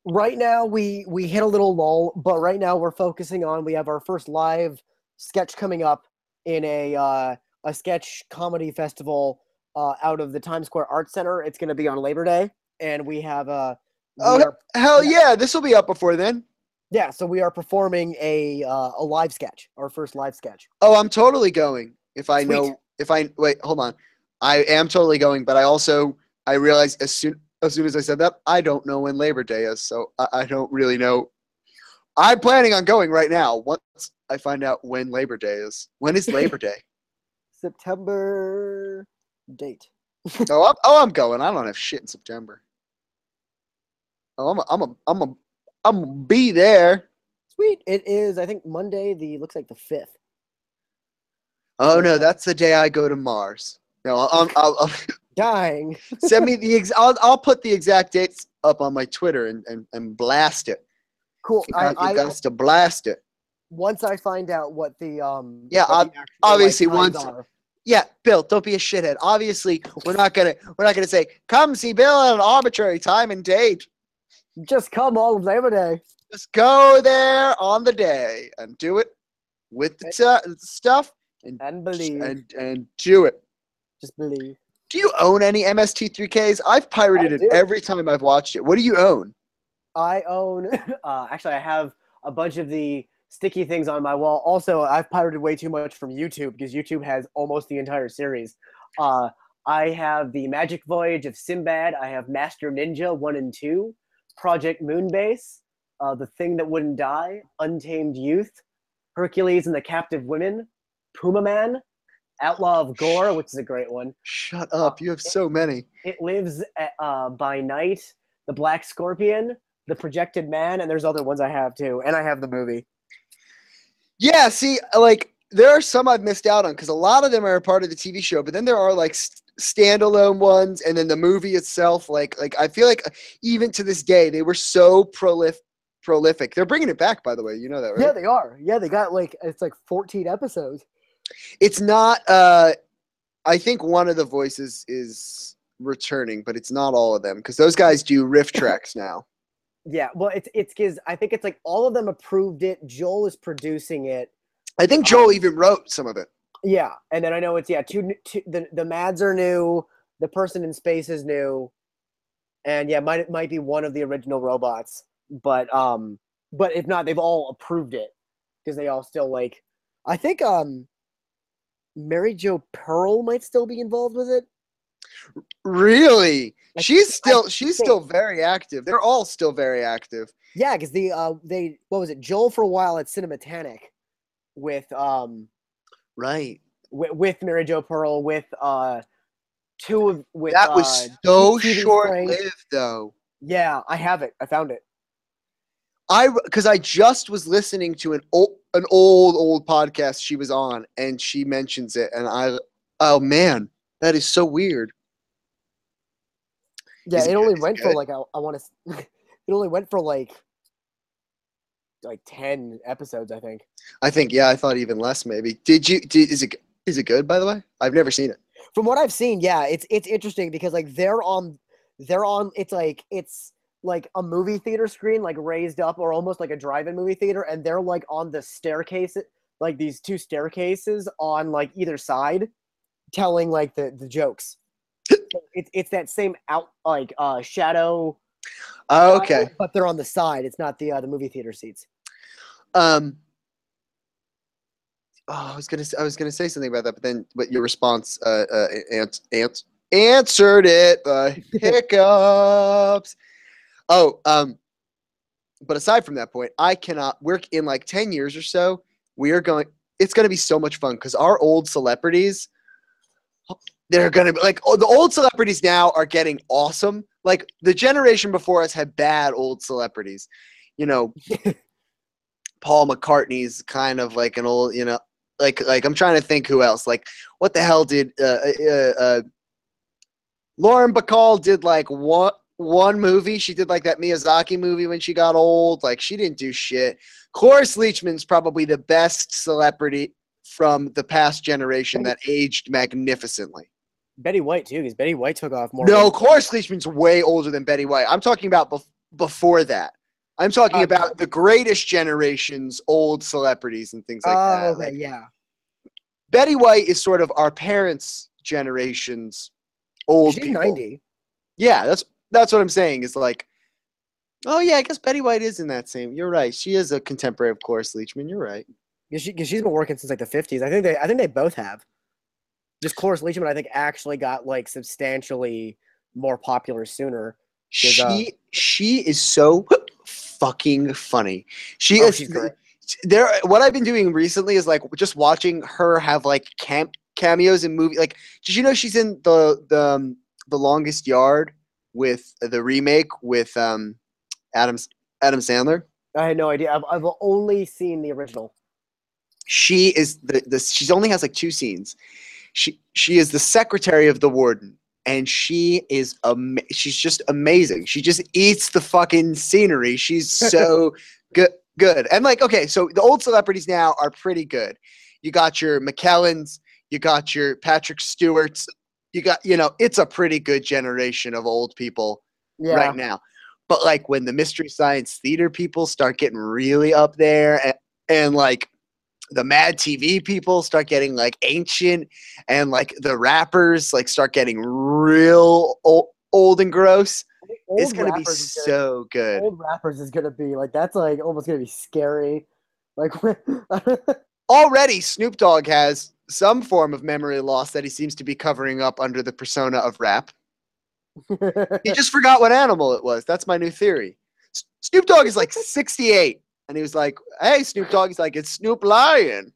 right now we we hit a little lull, but right now we're focusing on we have our first live sketch coming up in a uh, a sketch comedy festival uh, out of the Times Square Arts Center. It's going to be on Labor Day, and we have a we Oh, are- Hell yeah, this will be up before then. Yeah. So we are performing a uh, a live sketch, our first live sketch. Oh, I'm totally going. If I Sweet. know if I wait, hold on. I am totally going, but I also I realize as soon as soon as I said that, I don't know when Labor Day is, so I, I don't really know. I'm planning on going right now. Once I find out when Labor Day is. When is Labor Day? September date. oh, I'm, oh, I'm going. I don't have shit in September. Oh, I'm a, I'm a, I'm a, I'm be there. Sweet. It is. I think Monday. The looks like the fifth. Oh no, that's the day I go to Mars. No, I'll, I'll, I'll Dying. send me the ex- I'll, I'll put the exact dates up on my Twitter and, and, and blast it. Cool. You I, I, got to blast it. once I find out what the um Yeah, the obviously once- are. Yeah, Bill, don't be a shithead. Obviously, we're not gonna we're not gonna say come see Bill at an arbitrary time and date. Just come all of Labor Day. Just go there on the day and do it with the t- stuff and And believe. and and do it. just believe. Do you own any MST3Ks? I've pirated it every time I've watched it. What do you own? I own uh actually I have a bunch of the sticky things on my wall. Also, I've pirated way too much from YouTube because YouTube has almost the entire series. Uh I have the Magic Voyage of Sinbad. I have Master Ninja 1 and 2, Project Moonbase, uh, The Thing That Wouldn't Die, Untamed Youth, Hercules and the Captive Women, Puma Man, Outlaw of Gor, which is a great one. Shut up! You have so many. It lives at, uh, by night, the Black Scorpion, the Projected Man, and there's other ones I have too, and I have the movie. Yeah, see, like there are some I've missed out on because a lot of them are a part of the TV show, but then there are like st- standalone ones, and then the movie itself. Like, like I feel like uh, even to this day they were so prolific. prolific. They're bringing it back, by the way. You know that, right? Yeah, they are. Yeah, they got like it's like 14 episodes. It's not. uh I think one of the voices is returning, but it's not all of them because those guys do RiffTrax now. Yeah, well, it's it's because I think it's like all of them approved it. Joel is producing it. I think Joel Um, even wrote some of it. Yeah, and then I know it's yeah, two, two the the Mads are new, the person in space is new, and yeah, might might be one of the original robots, but um, but if not, they've all approved it because they all still like. I think um, Mary Jo Pehl might still be involved with it. Really, I she's think- I still she's think- still very active. They're all still very active. Yeah, because the uh they what was it Joel for a while at Cinematic Titanic with um Right. with, with Mary Jo Pehl with uh two of with That uh, was so short lived, though. Yeah, I have it. I found it. I because I just was listening to an old an old old podcast she was on, and she mentions it, and I, oh man, that is so weird. Yeah, it good? only went for like I, I want to. it only went for like like ten episodes, I think. I think yeah, I thought even less maybe. Did you? Did, is it is it good by the way? I've never seen it. From what I've seen, yeah, it's it's interesting because like they're on they're on it's like it's like a movie theater screen like raised up or almost like a drive-in movie theater and they're like on the staircase like these two staircases on like either side telling like the the jokes. It's it's that same out like uh shadow Oh, okay. but they're on the side. It's not the uh, the movie theater seats. Um. Oh, I was gonna I was gonna say something about that, but then but your response uh, uh ans- ans- answered it. The hiccups. Oh, um, but aside from that point, I cannot. We're in like ten years or so. We are going. It's going to be so much fun because our old celebrities, they're going to be like oh, the old celebrities now are getting awesome. Like the generation before us had bad old celebrities. You know, Paul McCartney's kind of like an old. You know, like like I'm trying to think who else. Like what the hell did uh, uh, uh, Lauren Bacall did like one one movie. She did like that Miyazaki movie when she got old. Like she didn't do shit. Cloris Leachman's probably the best celebrity from the past generation that aged magnificently. Betty White too, because Betty White took off more. No, Cloris Leachman's way older than Betty White. I'm talking about bef- before that. I'm talking Uh, about the greatest generation's old celebrities and things like oh, that. okay, Like, yeah. Betty White is sort of our parents' generation's old She's people. ninety. Yeah, that's that's what I'm saying. Is like, oh yeah, I guess Betty White is in that same. You're right. She is a contemporary of Cloris Leachman. You're right. Because she, she's been working since like the fifties. I think they I think they both have. Just Cloris Leachman, I think, actually got like substantially more popular sooner. She uh, she is so fucking funny. She Oh, is she's great. there. What I've been doing recently is like just watching her have like camp cameos in movie. Like, did you know she's in the the um, the Longest Yard with the remake with um Adams Adam Sandler? I had no idea. I've, I've only seen the original. she is the, the she's only has like two scenes she she is the secretary of the warden and she is ama- she's just amazing she just eats the fucking scenery she's so good good and like okay so the old celebrities now are pretty good you got your mckellens you got your patrick stewarts you got you know it's a pretty good generation of old people Yeah. right now. But like when the mystery science theater people start getting really up there and, and like the mad TV people start getting like ancient and like the rappers like start getting real old, old and gross. Old it's gonna be rappers gonna- so good. old rappers is gonna be like that's like almost gonna be scary. Like Already Snoop Dogg has some form of memory loss that he seems to be covering up under the persona of rap. He just forgot what animal it was. That's my new theory. Snoop Dogg is like 68. And he was like, Hey, Snoop Dogg. He's like, It's Snoop Lion.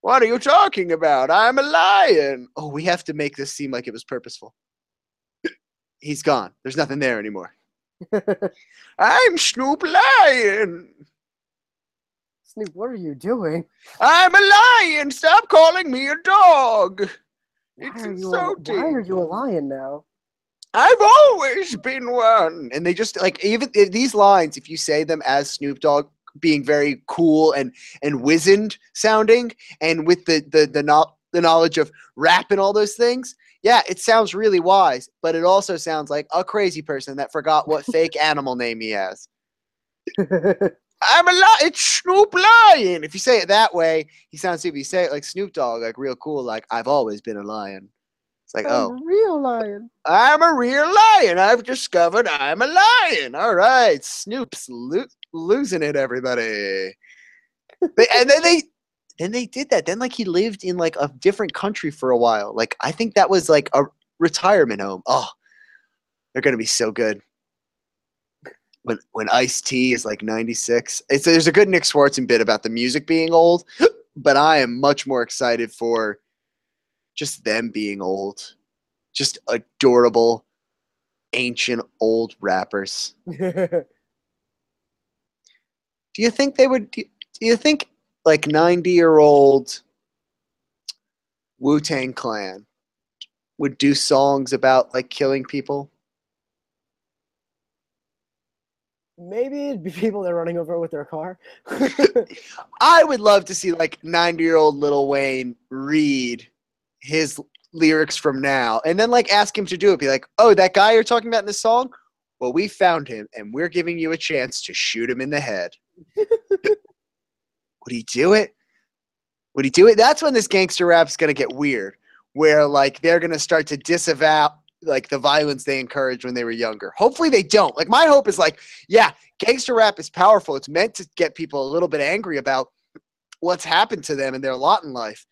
What are you talking about? I'm a lion. Oh, we have to make this seem like it was purposeful. He's gone. There's nothing there anymore. I'm Snoop Lion. Snoop, what are you doing? I'm a lion. Stop calling me a dog. Why It's are, you a, insulting. why are you a lion now? I've always been one. And they just like even these lines, if you say them as Snoop Dogg being very cool and and wizened sounding, and with the the the, no, the knowledge of rap and all those things, yeah, it sounds really wise. But it also sounds like a crazy person that forgot what fake animal name he has. I'm a lion. It's Snoop Lion. If you say it that way, he sounds. If you say it like Snoop Dogg, like real cool, like I've always been a lion. Like, oh, I'm a oh. real lion. I'm a real lion. I've discovered I'm a lion. All right, Snoop's lo- losing it, everybody. They- and then they, then they did that. Then like he lived in like a different country for a while. Like I think that was like a retirement home. Oh, they're gonna be so good. When when Ice T is like 96, it's there's a good Nick Swardson bit about the music being old, but I am much more excited for just them being old. Just adorable ancient old rappers. Do you think they would do you think like 90 year old wu-tang clan would do songs about like killing people? Maybe it'd be people that are running over with their car. i would love to see like 90 year old Lil wayne read his lyrics from now. And then like ask him to do it. Be like oh that guy you're talking about in this song? Well we found him and we're giving you a chance to shoot him in the head. Would he do it? Would he do it? That's when this gangster rap's gonna get weird where like they're gonna start to disavow like the violence they encouraged when they were younger. Hopefully they don't. Like my hope is like yeah gangster rap is powerful. It's meant to get people a little bit angry about what's happened to them and their lot in life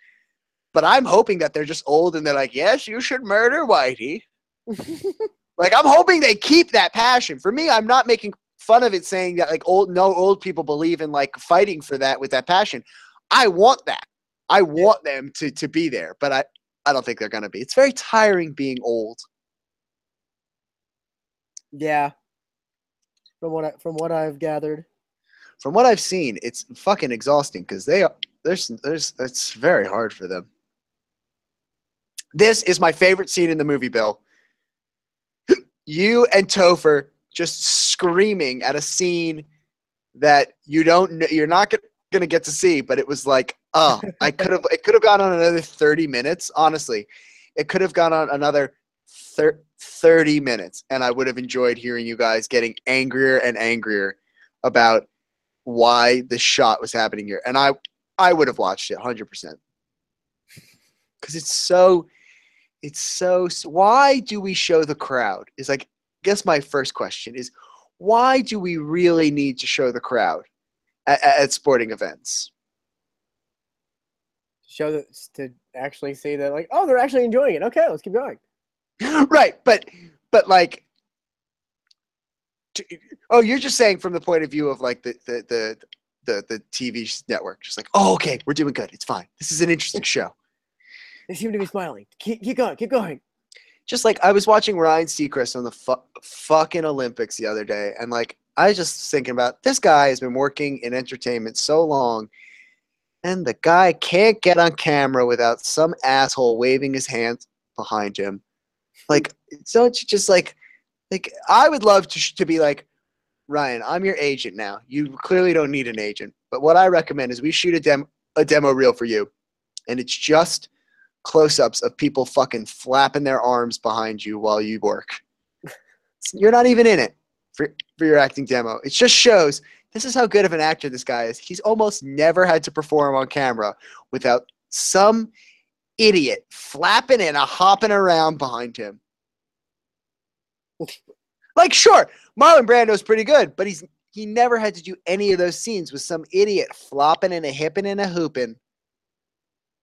but i'm hoping that they're just old and they're like yes you should murder whitey like i'm hoping they keep that passion for me i'm not making fun of it saying that like old no old people believe in like fighting for that with that passion. I want that. I want them to to be there, but I I don't think they're gonna be. It's very tiring being old. Yeah. From what I, from what I've gathered. From what I've seen, it's fucking exhausting because they are there's there's it's very hard for them. This is my favorite scene in the movie, Bill. You and Topher just screaming at a scene that you don't you're not gonna, gonna get to see, but it was like, oh, I could have it could have gone on another 30 minutes. Honestly, it could have gone on another thir- 30 minutes, and I would have enjoyed hearing you guys getting angrier and angrier about why the shot was happening here. And I I would have watched it 100%. Cuz it's so it's so why do we show the crowd? Is like I guess my first question is why do we really need to show the crowd at, at sporting events? Show that to actually see that like, oh, they're actually enjoying it. Okay, let's keep going. right, but but like oh, you're just saying from the point of view of like the the the the, the TV network, just like, oh, okay, we're doing good. It's fine. This is an interesting show. They seem to be smiling. Keep keep going, keep going. just like I was watching Ryan Seacrest on the fu- fucking Olympics the other day, and like I was just thinking about this guy has been working in entertainment so long, and the guy can't get on camera without some asshole waving his hands behind him. Like, don't you just like, like I would love to to be like, Ryan, I'm your agent now. You clearly don't need an agent, but what I recommend is we shoot a dem a demo reel for you, and it's just close-ups of people fucking flapping their arms behind you while you work. You're not even in it for, for your acting demo. It just shows this is how good of an actor this guy is. He's almost never had to perform on camera without some idiot flapping and a hopping around behind him. Like, sure, Marlon Brando's pretty good, but he's he never had to do any of those scenes with some idiot flopping and a hipping and a hooping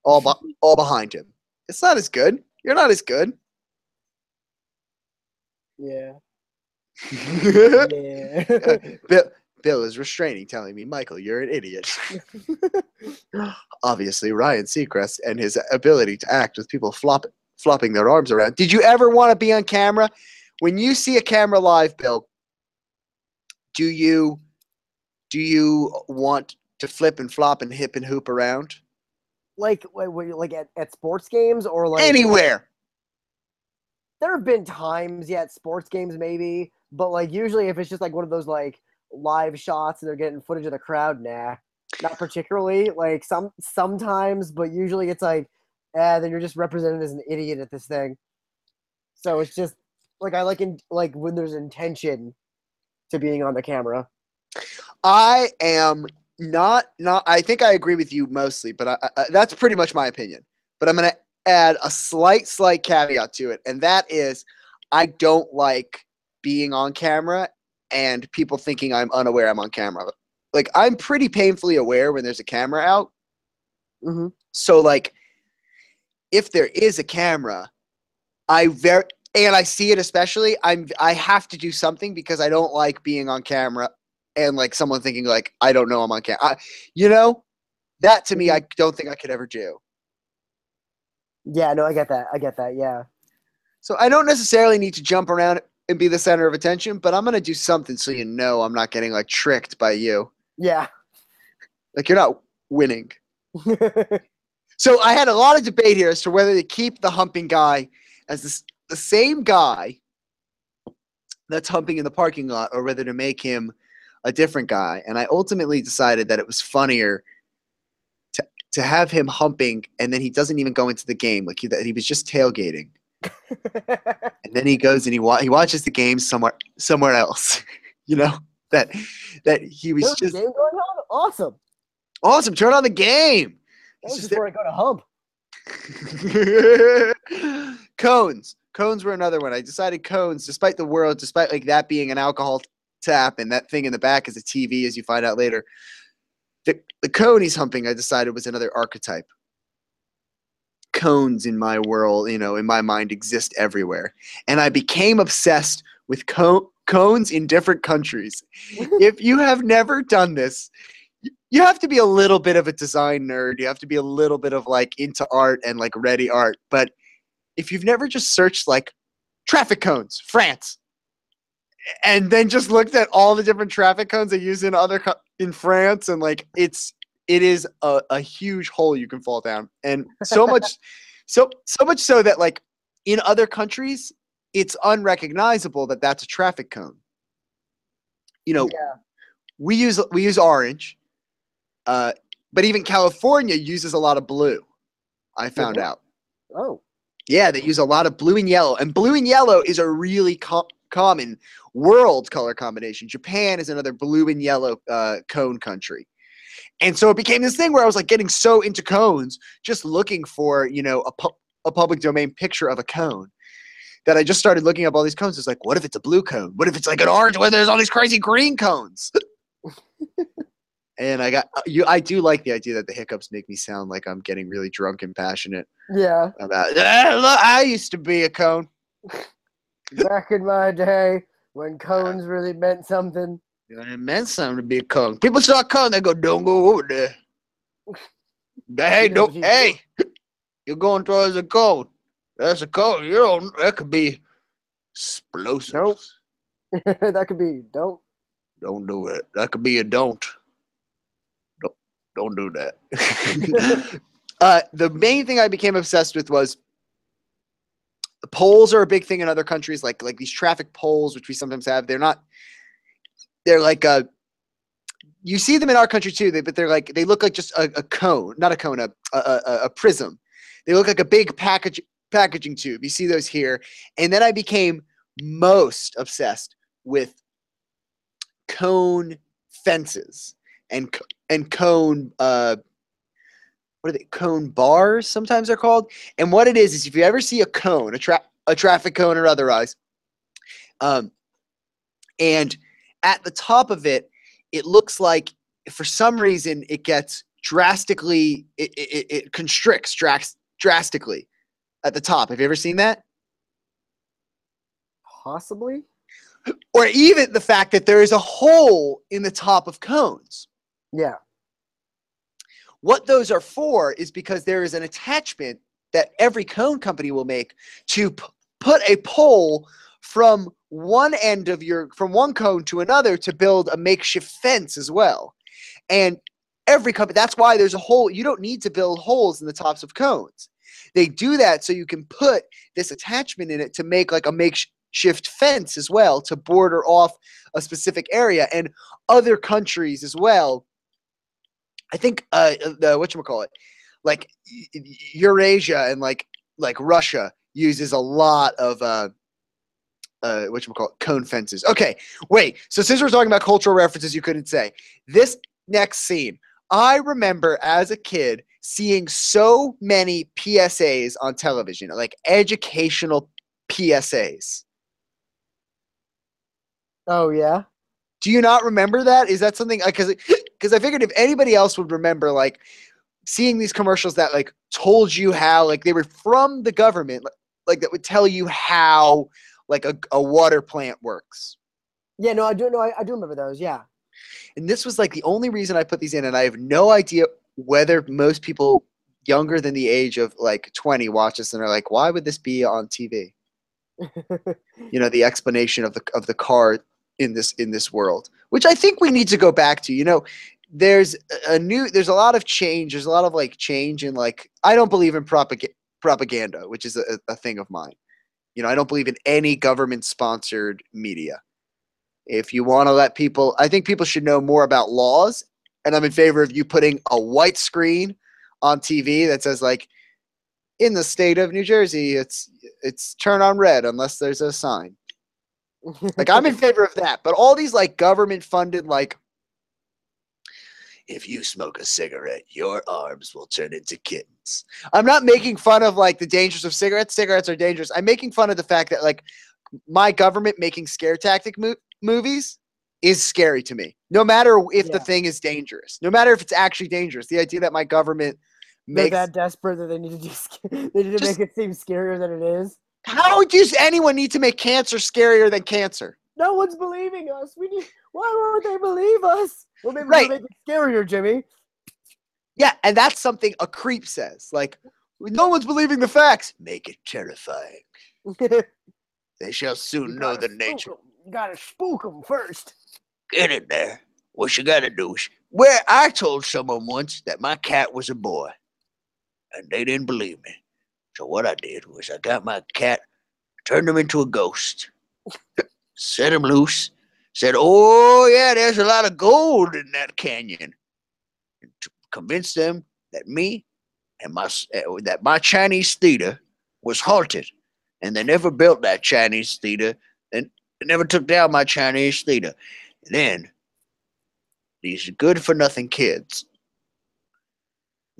all, be- all behind him. It's not as good. You're not as good. Yeah. Yeah. Bill, Bill is restraining, telling me, Michael, you're an idiot. Obviously, Ryan Seacrest and his ability to act with people flop, flopping their arms around. Did you ever want to be on camera? When you see a camera live, Bill, do you do you want to flip and flop and hip and hoop around like like at, at sports games or like anywhere? there have been times yeah at sports games maybe but like usually if it's just like one of those like live shots and they're getting footage of the crowd nah. Not particularly like some sometimes but usually it's like eh, then you're just represented as an idiot at this thing. So it's just like i like in like when there's intention to being on the camera. I am not not. I think I agree with you mostly, but I, I, that's pretty much my opinion. But I'm going to add a slight, slight caveat to it, and that is, I don't like being on camera and people thinking I'm unaware I'm on camera. Like I'm pretty painfully aware when there's a camera out. mm-hmm. So like, if there is a camera, I very and I see it especially. I'm I have to do something because I don't like being on camera and like someone thinking like I don't know I'm on camera. You know, that to me mm-hmm. I don't think I could ever do. yeah no i get that i get that yeah So I don't necessarily need to jump around and be the center of attention, but I'm gonna do something so you know I'm not getting like tricked by you. yeah Like you're not winning. So I had a lot of debate here as to whether to keep the humping guy as this, the same guy that's humping in the parking lot or whether to make him a different guy. And I ultimately decided that it was funnier to, to have him humping and then he doesn't even go into the game. Like he, that he was just tailgating. And then he goes and he, wa- he watches the game somewhere somewhere else. you know, that that he was There's just game going on awesome awesome. Turn on the game. that was where i go to hump cones. Cones were another one. I decided cones, despite the world, despite like that being an alcohol tap and that thing in the back is a TV, as you find out later. The, the cone he's humping, I decided was another archetype. Cones in my world, you know, in my mind exist everywhere. And I became obsessed with co- cones in different countries. if you have never done this, you have to be a little bit of a design nerd. You have to be a little bit of like into art and like ready art. But if you've never just searched like traffic cones, France, and then just looked at all the different traffic cones they use in other co- in France, and like it's it is a, a huge hole you can fall down, and so much, so so much so that like in other countries, it's unrecognizable that that's a traffic cone. You know, Yeah. we use we use orange, uh, but even California uses a lot of blue. I found what? out. Oh. Yeah, they use a lot of blue and yellow, and blue and yellow is a really co- common world color combination. Japan is another blue and yellow uh, cone country, and so it became this thing where I was like getting so into cones, just looking for you know a pu- a public domain picture of a cone. That I just started looking up all these cones. It's like, what if it's a blue cone? What if it's like an orange where there's all these crazy green cones? and I got uh, you. I do like the idea that the hiccups make me sound like I'm getting really drunk and passionate Yeah. about. "Ah, look, I used to be a cone. Back in my day when cones really meant something. It meant something to be a cone. People saw a cone, they go, "Don't go over there." hey, don't. he- Hey, you're going towards a cone. That's a cone. You don't. That could be explosive. Nope. that could be don't. Don't do it. That could be a don't. Don't. Don't do that. uh, the main thing I became obsessed with was poles are a big thing in other countries, like like these traffic poles, which we sometimes have. They're not. They're like a. You see them in our country too, they, but they're like they look like just a, a cone, not a cone, a, a a a prism. They look like a big package packaging tube. You see those here, and then I became most obsessed with cone fences and and cone uh what are they cone bars sometimes they're called and what it is is if you ever see a cone a, tra- a traffic cone or otherwise um and at the top of it it looks like for some reason it gets drastically it, it, it- constricts dras- drastically at the top have you ever seen that Possibly. or even the fact that there is a hole in the top of cones Yeah. What those are for is because there is an attachment that every cone company will make to put a pole from one end of your from one cone to another to build a makeshift fence as well. And every company that's why there's a hole you don't need to build holes in the tops of cones. They do that so you can put this attachment in it to make like a makeshift fence as well to border off a specific area and other countries as well I think uh the what you call it, like Eurasia and like like Russia uses a lot of uh uh what you call it cone fences. Okay, wait. So since we're talking about cultural references, you couldn't say this next scene. I remember as a kid seeing so many PSAs on television, like educational PSAs. Oh yeah. Do you not remember that? Is that something because because I figured if anybody else would remember like seeing these commercials that like told you how like they were from the government like, like that would tell you how like a, a water plant works. Yeah. No, I do know. I, I do remember those. Yeah. And this was like the only reason I put these in and I have no idea whether most people younger than the age of like 20 watch this and are like why would this be on TV? you know the explanation of the of the car in this in this world which i think we need to go back to you know there's a- new there's a lot of change there's a lot of like change in like i don't believe in propaganda propaganda which is a, a thing of mine. You know i don't believe in any government sponsored media. If you want to let people i think people should know more about laws and i'm in favor of you putting a white screen on tv that says like in the state of new jersey it's it's turn on red unless there's a sign like I'm in favor of that, but all these like government funded like if you smoke a cigarette, your arms will turn into kittens. I'm not making fun of like the dangers of cigarettes. Cigarettes are dangerous. I'm making fun of the fact that like my government making scare tactic mo- movies is scary to me. No matter if the thing is dangerous. No matter if it's actually dangerous. The idea that my government They're makes that desperate that they need to do. They need to Just- make it seem scarier than it is. How does anyone need to make cancer scarier than cancer? No one's believing us. We need. Why won't they believe us? Well, maybe Right. we make it scarier, Jimmy. Yeah, and that's something a creep says. Like, no one's believing the facts. Make it terrifying. They shall soon know the nature. nature. 'em. You gotta spook them first. Get in there. What you gotta do is where I told someone once that my cat was a boy, and they didn't believe me. So what I did was I got my cat, turned him into a ghost, set him loose, said, "Oh yeah, there's a lot of gold in that canyon," and to convince them that me and my uh, that my Chinese theater was haunted, and they never built that Chinese theater, and never took down my Chinese theater. And then these good for nothing kids.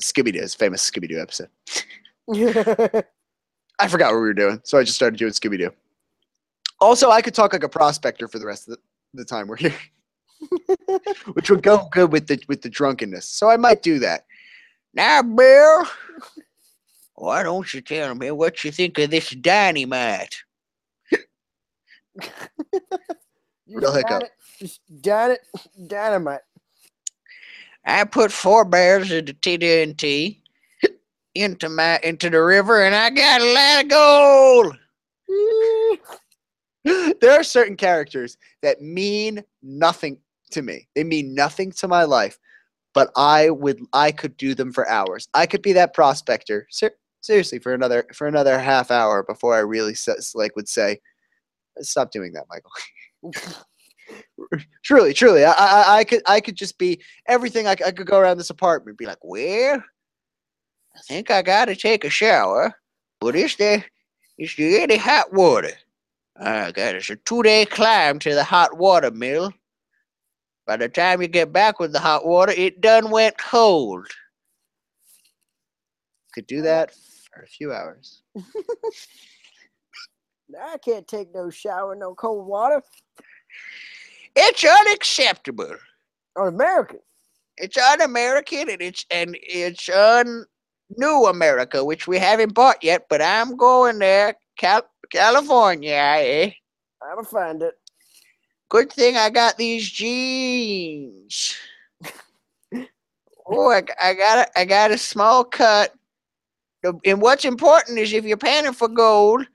Scooby Doo's famous Scooby Doo episode. I forgot what we were doing, so I just started doing Scooby Doo. Also, I could talk like a prospector for the rest of the, the time we're here, which would go good with the with the drunkenness. So I might do that. Now, Bill, why don't you tell me what you think of this dynamite? Real hiccup. Just dynamite. I put four bears into the TNT into my into the river, and I got a lot of gold. there are certain characters that mean nothing to me. They mean nothing to my life, but I would I could do them for hours. I could be that prospector ser- seriously for another for another half hour before I really like would say, stop doing that, Michael. truly, truly, I, I I could I could just be everything. I, I could go around this apartment, be like, where? I think I gotta take a shower, but is there is there any hot water? I got it's a two day climb to the hot water mill. By the time you get back with the hot water, it done went cold. Could do that for a few hours. I can't take no shower, no cold water. It's unacceptable. Or American. It's un-American and it's and it's un new America, which we haven't bought yet. But I'm going there, Cal- California. Eh? I'll find it. Good thing I got these jeans. oh, I, I got a, I got a small cut. And what's important is if you're panning for gold,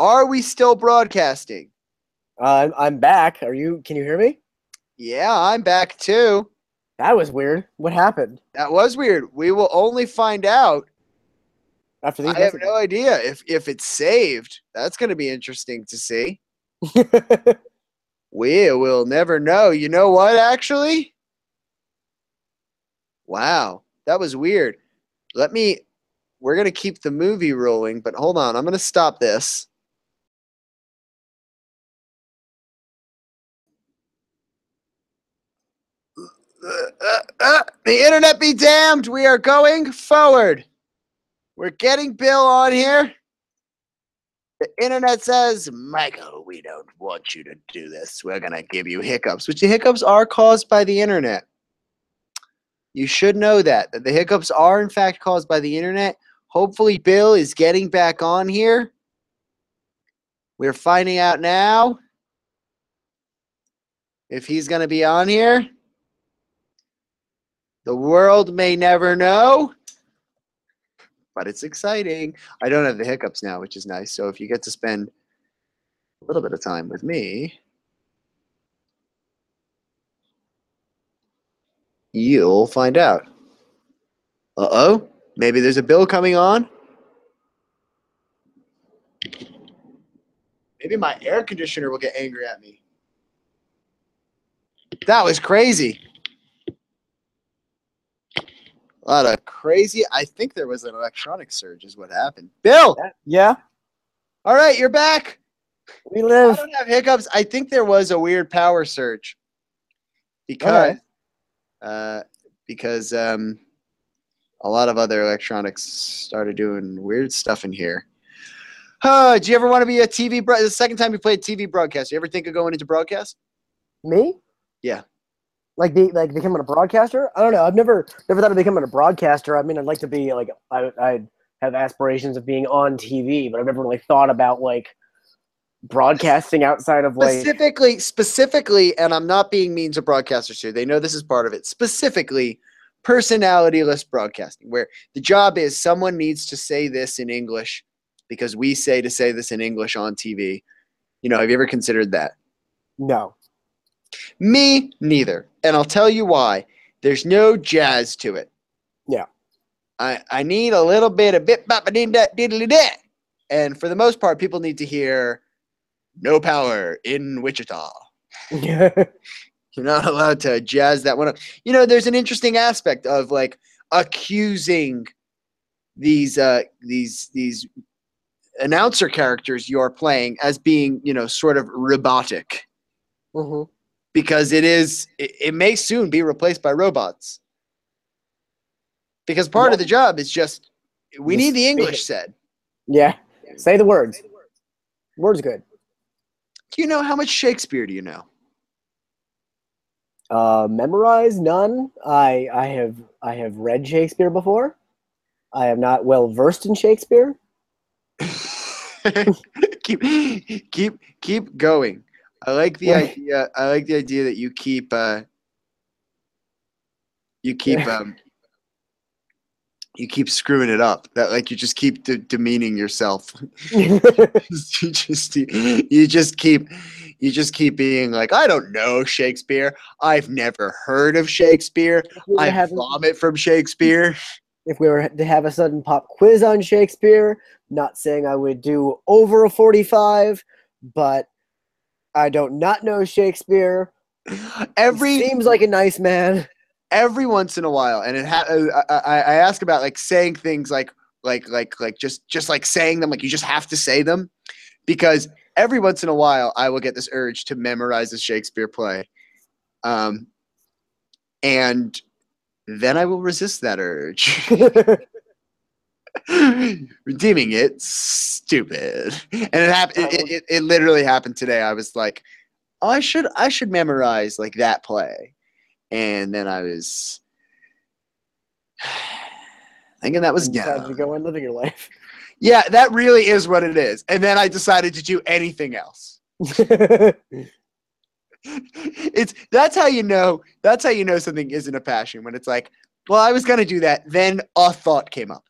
are we still broadcasting? Uh, I'm, I'm back. Are you? Can you hear me? Yeah, I'm back too. That was weird. What happened That was weird. We will only find out. after these? I have no idea if if it's saved. That's going to be interesting to see. We will never know. You know what, actually? Wow, that was weird. Let me. We're going to keep the movie rolling, but hold on. I'm going to stop this. Uh, uh, the internet be damned. We are going forward. We're getting Bill on here. The internet says, Michael, we don't want you to do this. We're going to give you hiccups, which the hiccups are caused by the internet. You should know that, that the hiccups are in fact caused by the internet. Hopefully, Bill is getting back on here. We're finding out now if he's going to be on here. The world may never know, but it's exciting. I don't have the hiccups now, which is nice. So if you get to spend a little bit of time with me, you'll find out. Uh oh. Maybe there's a bill coming on. Maybe my air conditioner will get angry at me. That was crazy. A lot of crazy. I think there was an electronic surge, is what happened. Bill, Yeah, all right, you're back. we live. I don't have hiccups. I think there was a weird power surge because uh, because um, a lot of other electronics started doing weird stuff in here. Uh, do you ever want to be a TV? Bro- the second time you played TV broadcast, you ever think of going into broadcast? Me? Yeah. Like be like becoming a broadcaster? I don't know. I've never never thought of becoming a broadcaster. I mean, I'd like to be like I I have aspirations of being on TV, but I've never really thought about like broadcasting outside of like Specifically, specifically, and I'm not being mean to broadcasters here. They know this is part of it. Specifically, personalityless broadcasting, where the job is someone needs to say this in English because we say to say this in English on TV. You know, have you ever considered that? no. Me, neither. And I'll tell you why. There's no jazz to it. Yeah. I, I need a little bit of bit bop dee da diddly da. And for the most part, people need to hear no power in Wichita. You're not allowed to jazz that one up. You know, there's an interesting aspect of like accusing these uh these these announcer characters you're playing as being, you know, sort of robotic hmm because it is it, it may soon be replaced by robots. Because part of the job is just we Just need the English said. Yeah. Say the words. Words good. Do you know how much Shakespeare do you know? Uh, memorize none. I I have I have read Shakespeare before. I am not well versed in Shakespeare. keep keep keep going. I like the idea. I like the idea that you keep uh you keep um you keep screwing it up. That like you just keep de- demeaning yourself. you just you just keep you just keep being like I don't know Shakespeare. I've never heard of Shakespeare. we I have, vomit from Shakespeare. if we were to have a sudden pop quiz on Shakespeare, not saying I would do over a forty-five, but I don't not know Shakespeare. Every He seems like a nice man. every once in a while and it ha- uh, I, I I ask about like saying things like like like like just just like saying them like you just have to say them because every once in a while I will get this urge to memorize a Shakespeare play um and then I will resist that urge redeeming it stupid and it happened it, it, it literally happened today I was like oh, I should I should memorize like that play and then I was thinking that was And decided to go on living your life. Yeah, that really is what it is. And then I decided to do anything else. It's that's how you know that's how you know something isn't a passion when it's like, well, I was gonna do that, then a thought came up.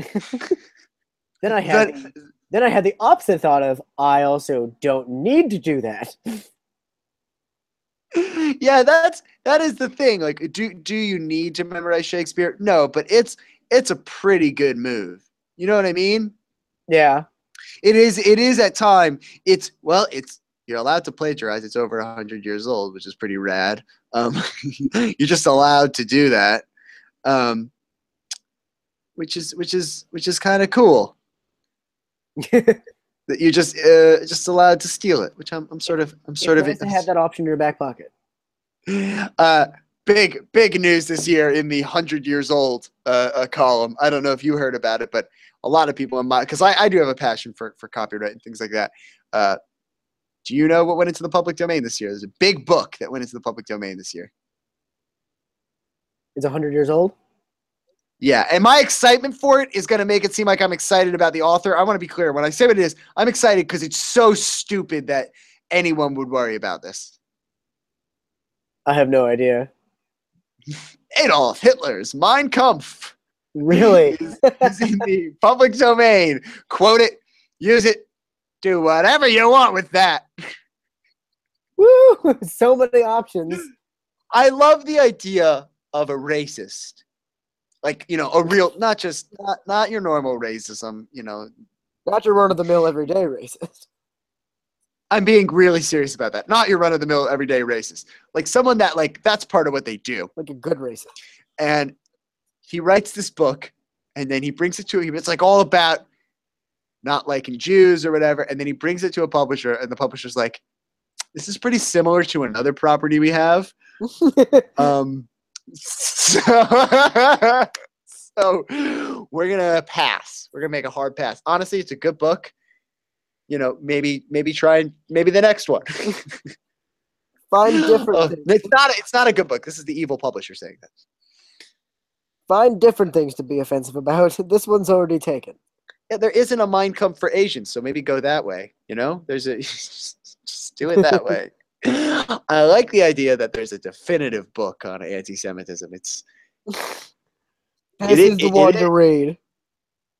then I had But- then I had the opposite thought of I also don't need to do that. yeah, that's that is the thing. Like, do do you need to memorize Shakespeare? No, but it's it's a pretty good move. You know what I mean? Yeah. It is. It is at time. It's well. It's you're allowed to plagiarize. It's over hundred years old, which is pretty rad. Um, you're just allowed to do that, um, which is which is which is kind of cool. That you're just uh, just allowed to steal it, which I'm I'm sort of I'm sort it's of nice to have that option in your back pocket. uh, big big news this year in the hundred years old uh, uh, column. I don't know if you heard about it, but a lot of people in my because I, I do have a passion for for copyright and things like that. Uh, do you know what went into the public domain this year? There's a big book that went into the public domain this year. It's hundred years old. Yeah, and my excitement for it is going to make it seem like I'm excited about the author. I want to be clear. When I say what it is, I'm excited because it's so stupid that anyone would worry about this. I have no idea. Adolf Hitler's Mein Kampf. Really? is, is in the public domain. Quote it, use it, do whatever you want with that. Woo! So many options. I love the idea of a racist like you know a real not just not not your normal racism you know. Not your run of the mill everyday racist. i'm being really serious about that. Not your run-of-the-mill everyday racist. Like someone that like that's part of what they do. Like a good racist. and he writes this book and then he brings it to him it's like all about not liking jews or whatever and then he brings it to a publisher and the publisher's like this is pretty similar to another property we have. Um so, so we're gonna pass we're gonna make a hard pass honestly it's a good book you know maybe maybe try and maybe the next one Find different oh, things. it's not it's not a good book this is the evil publisher saying that Find different things to be offensive about. This one's already taken. yeah, there isn't a Mein Kampf for Asians, so maybe go that way. You know, there's a just do it that way. I like the idea that there's a definitive book on anti-Semitism. It's This It is the it- one it to read.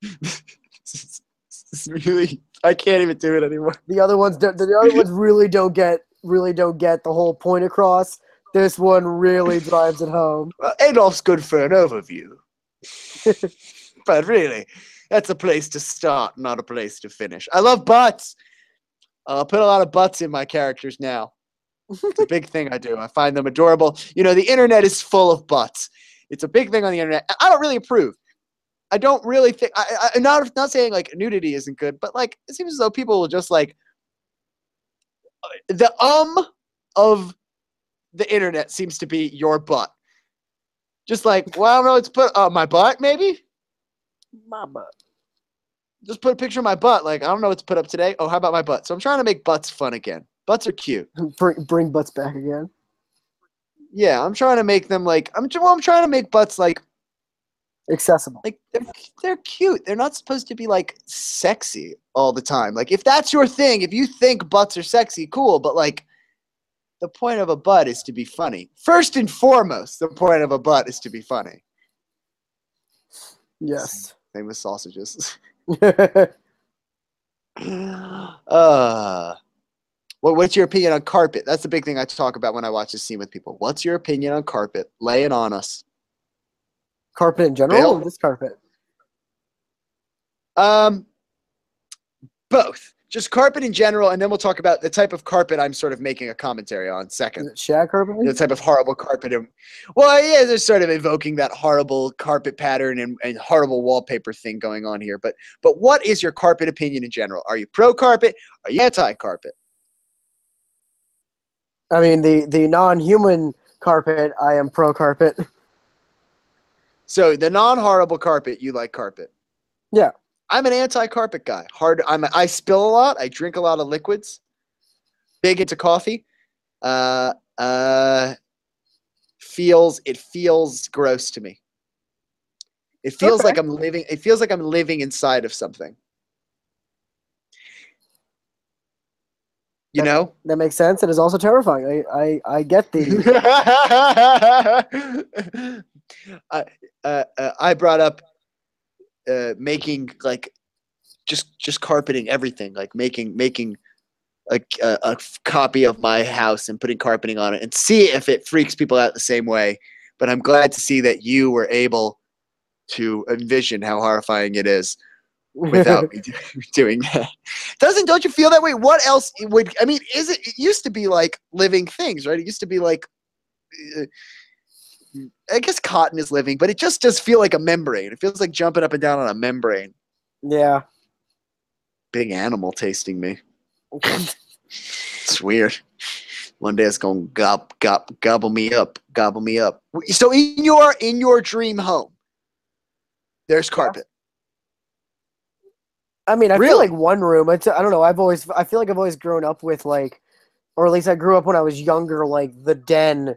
it's, it's really I can't even do it anymore. The other ones, don't- the other ones really don't get, really don't get the whole point across. This one really drives it home. Well, Adolf's good for an overview, but really, that's a place to start, not a place to finish. I love butts. I'll put a lot of butts in my characters now. It's a big thing I do. I find them adorable. You know, the internet is full of butts. It's a big thing on the internet. I don't really approve. I don't really think. I, I, I'm not not saying like nudity isn't good, but like it seems as though people will just like the um of the internet seems to be your butt. Just like, well, I don't know, let's put uh, my butt maybe. My butt. Just put a picture of my butt. Like, I don't know what to put up today. Oh, how about my butt? So I'm trying to make butts fun again. Butts are cute. Bring, bring butts back again. Yeah, I'm trying to make them like I'm. Well, I'm trying to make butts like Accessible. like they're, they're cute. They're not supposed to be like sexy all the time. Like if that's your thing, if you think butts are sexy, cool. But like the point of a butt is to be funny. First and foremost, the point of a butt is to be funny. Yes. Same with sausages. uh what, what's your opinion on carpet? That's the big thing I talk about when I watch this scene with people. What's your opinion on carpet? Lay it on us. carpet in general Bill? or this carpet? Um, both. Just carpet in general, and then we'll talk about the type of carpet I'm sort of making a commentary on Is second. it shag carpet? The type of horrible carpet. Well, yeah, they're sort of invoking that horrible carpet pattern and, and horrible wallpaper thing going on here. But but what is your carpet opinion in general? Are you pro carpet? Are you anti carpet? I mean, the the non-human carpet. I am pro carpet. So the non-horrible carpet, you like carpet. Yeah. I'm an anti-carpet guy. Hard. I'm. I spill a lot. I drink a lot of liquids. Big into coffee. Uh. Uh. Feels. It feels gross to me. It feels Okay. like I'm living. It feels like I'm living inside of something. You That- know. That makes sense. It is also terrifying. I I, I get the. I, uh, uh, I brought up uh, making like just just carpeting everything, like making making a copy of my house and putting carpeting on it, and see if it freaks people out the same way. But I'm glad to see that you were able to envision how horrifying it is without me doing that. Doesn't don't you feel that way? What else would I mean? Is it? It used to be like living things, right? It used to be like. Uh, I guess cotton is living, but it just does feel like a membrane. It feels like jumping up and down on a membrane. yeah. Big animal tasting me. It's weird. One day it's gonna gob, gob, gobble me up, gobble me up. So in your in your dream home, there's carpet. I mean, I feel like one room. It's I don't know. I've always I feel like I've always grown up with like, or at least I grew up when I was younger. Like the den,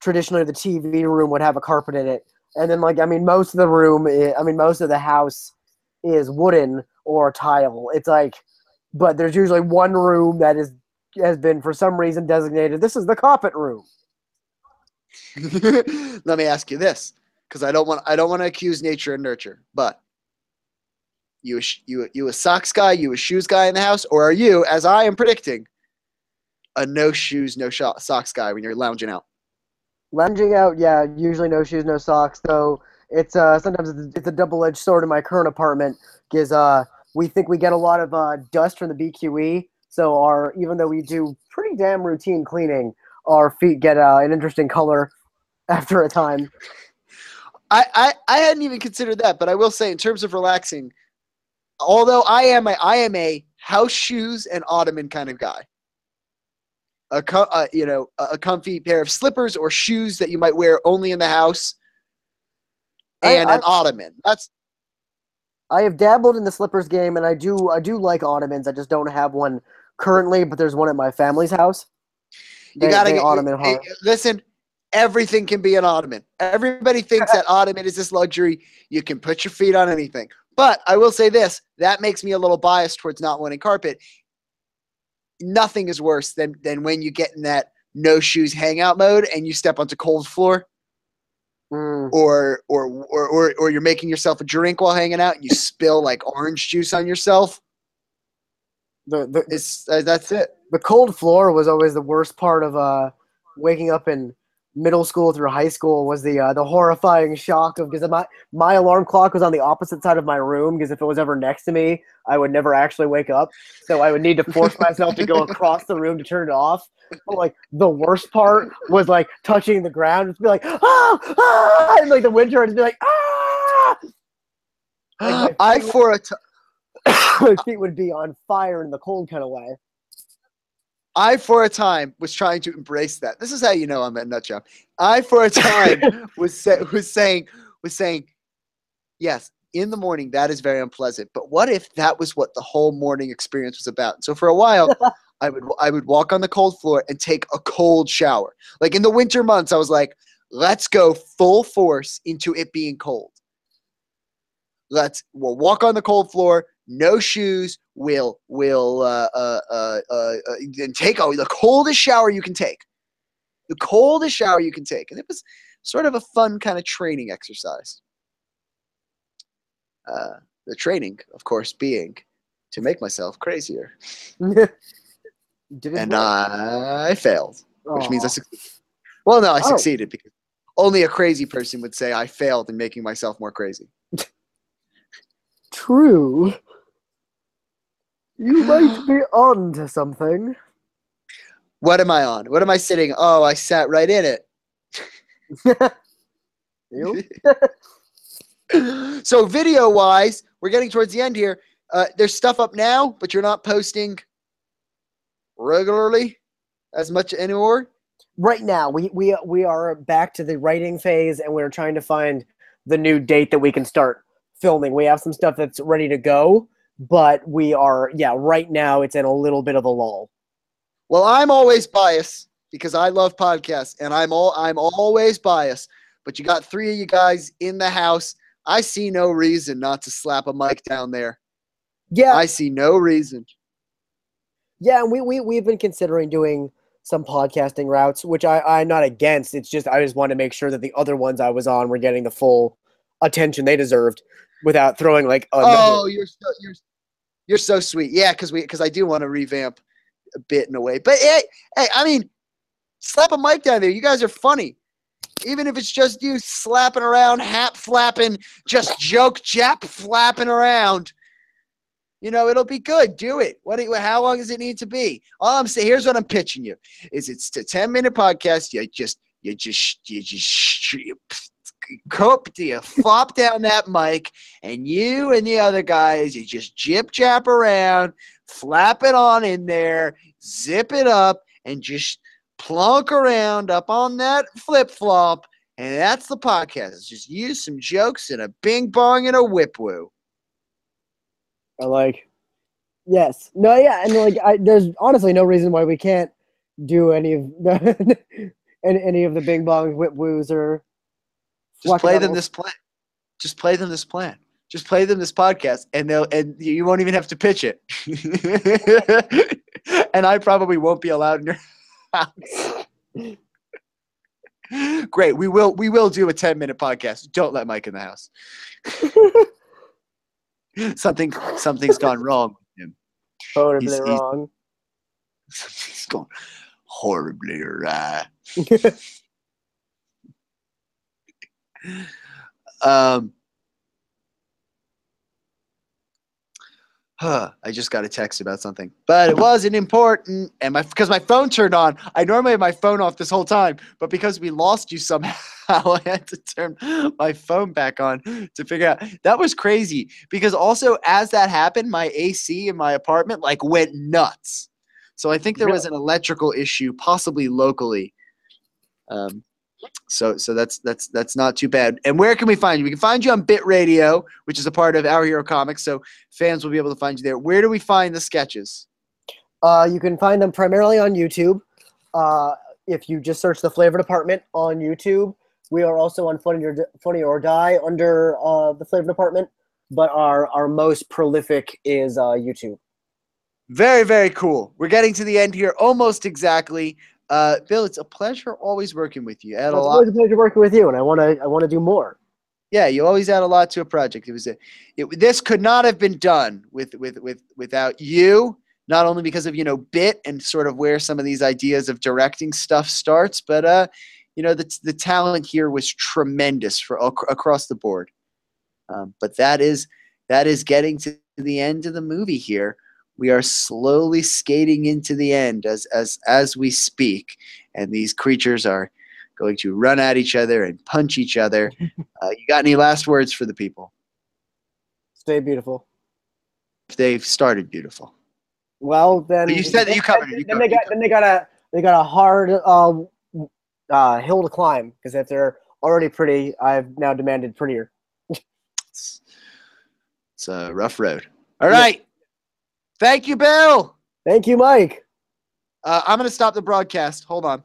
traditionally the TV room would have a carpet in it, and then like I mean most of the room, i I mean most of the house is wooden or tile. It's like, but there's usually one room that is has been for some reason designated. This is the carpet room. Let me ask you this, because I don't want I don't want to accuse nature and nurture, but you a you you a socks guy, you a shoes guy in the house, or are you, as I am predicting, a no shoes no socks guy when you're lounging out? Lounging out, yeah, usually no shoes, no socks. Though it's uh sometimes it's, it's a double edged sword in my current apartment because uh we think we get a lot of uh dust from the BQE. So our even though we do pretty damn routine cleaning, our feet get uh, an interesting color after a time. I, I I hadn't even considered that, but I will say in terms of relaxing, although I am a I am a house shoes and ottoman kind of guy. A co- uh, you know a, comfy pair of slippers or shoes that you might wear only in the house, and I- an ottoman. That's I have dabbled in the slippers game, and I do I do like ottomans. I just don't have one currently, but there's one at my family's house. you They- gotta they get ottoman you- eh, listen. Everything can be an ottoman. Everybody thinks that ottoman is this luxury. You can put your feet on anything. But I will say this: that makes me a little biased towards not wanting carpet. Nothing is worse than than when you get in that no shoes hangout mode and you step onto cold floor, Mm. or or or or, or you're making yourself a drink while hanging out and you spill like orange juice on yourself. The, the It's uh, that's it. the cold floor was always the worst part of uh waking up in middle school through high school was the uh, the horrifying shock of because my my alarm clock was on the opposite side of my room because if it was ever next to me I would never actually wake up. So I would need to force myself to go across the room to turn it off. But like the worst part was like touching the ground just be like ah, ah and like the winter and just be like ah! Like, I for a t- my feet would be on fire in the cold kind of way I, for a time, was trying to embrace that. This is how you know I'm a nut job. I, for a time, was was saying was saying, yes, in the morning that is very unpleasant. But what if that was what the whole morning experience was about? So for a while, I would I would walk on the cold floor and take a cold shower. Like in the winter months, I was like, let's go full force into it being cold. Let's we'll walk on the cold floor, no shoes. We'll we'll uh, uh, uh, uh, uh, take oh, the coldest shower you can take, the coldest shower you can take, and it was sort of a fun kind of training exercise. Uh, the training, of course, being to make myself crazier, and? I failed, which means I succeeded. Well, no, I Oh. succeeded because only a crazy person would say I failed in making myself more crazy. True. You might be on to something. What am I on? What am I sitting? Oh, I sat right in it. So video wise, we're getting towards the end here. Uh, there's stuff up now, but you're not posting regularly as much anymore. right now, we, we we are back to the writing phase, and we're trying to find the new date that we can start filming. We have some stuff that's ready to go, but we are yeah. Right now, it's in a little bit of a lull. Well, I'm always biased because I love podcasts, and I'm all I'm always biased. But you got three of you guys in the house. I see no reason not to slap a mic down there. Yeah, I see no reason. yeah. And we we we've been considering doing some podcasting routes, which I I'm not against. It's just I just want to make sure that the other ones I was on were getting the full attention they deserved without throwing like Oh, you're so you're you're so sweet. Yeah, because we because I do want to revamp a bit in a way. But hey, hey, I mean, slap a mic down there. You guys are funny. Even if it's just you slapping around, hat flapping, just joke jap flapping around. You know, it'll be good. Do it. What? Do you, how long does it need to be? All I'm saying, here's what I'm pitching you: is it's a 10 minute podcast. You just, you just, you just, you, do you flop down that mic, and you and the other guys, you just jip jap around, flap it on in there, zip it up, and just plunk around up on that flip flop. And that's the podcast. It's just use some jokes and a bing bong and a whip woo. I like. Yes. No. Yeah. And like, I, there's honestly no reason why we can't do any of the any, any of the Bing Bong Whip Woos or Just play them this plan. Just play them this plan. Just play them this podcast, and they'll and you won't even have to pitch it. and I probably won't be allowed in your house. Great. We will we will do a 10 minute podcast. Don't let Mike in the house. Something something's gone wrong with him. totally He's- he's- wrong. Something's gone horribly awry. Um, huh, I just got a text about something, but it wasn't important. And my because my phone turned on. I normally have my phone off this whole time, but because we lost you somehow, I had to turn my phone back on to figure out. That was crazy because also as that happened, my AC in my apartment like went nuts. So I think there was an electrical issue, possibly locally. Um, so so that's that's that's not too bad. And where can we find you? We can find you on Bit Radio, which is a part of Our Hero Comics. So fans will be able to find you there. Where do we find the sketches? Uh, you can find them primarily on YouTube. Uh, if you just search the Flavor Department on YouTube, we are also on Funny or, Funny or Die under uh, the Flavor Department. But our our most prolific is uh, YouTube. Very very cool. We're getting to the end here, almost exactly. Uh, Bill, it's a pleasure always working with you. Add It's a lot. always a pleasure working with you, and I want to I want to do more. Yeah, you always add a lot to a project. It was a, it, this could not have been done with with with without you. Not only because of you know bit and sort of where some of these ideas of directing stuff starts, but uh, you know the the talent here was tremendous for ac- across the board. Um, but that is that is getting to the end of the movie here. We are slowly skating into the end as as as we speak, and these creatures are going to run at each other and punch each other. Uh, you got any last words for the people? Stay beautiful. They've started beautiful. Well, then But you said that you covered it. You then covered they it. got then they got a they got a hard uh, uh, hill to climb because if they're already pretty, I've now demanded prettier. It's, it's a rough road. All right. Thank you, Bill. Thank you, Mike. Uh, I'm going to stop the broadcast. Hold on.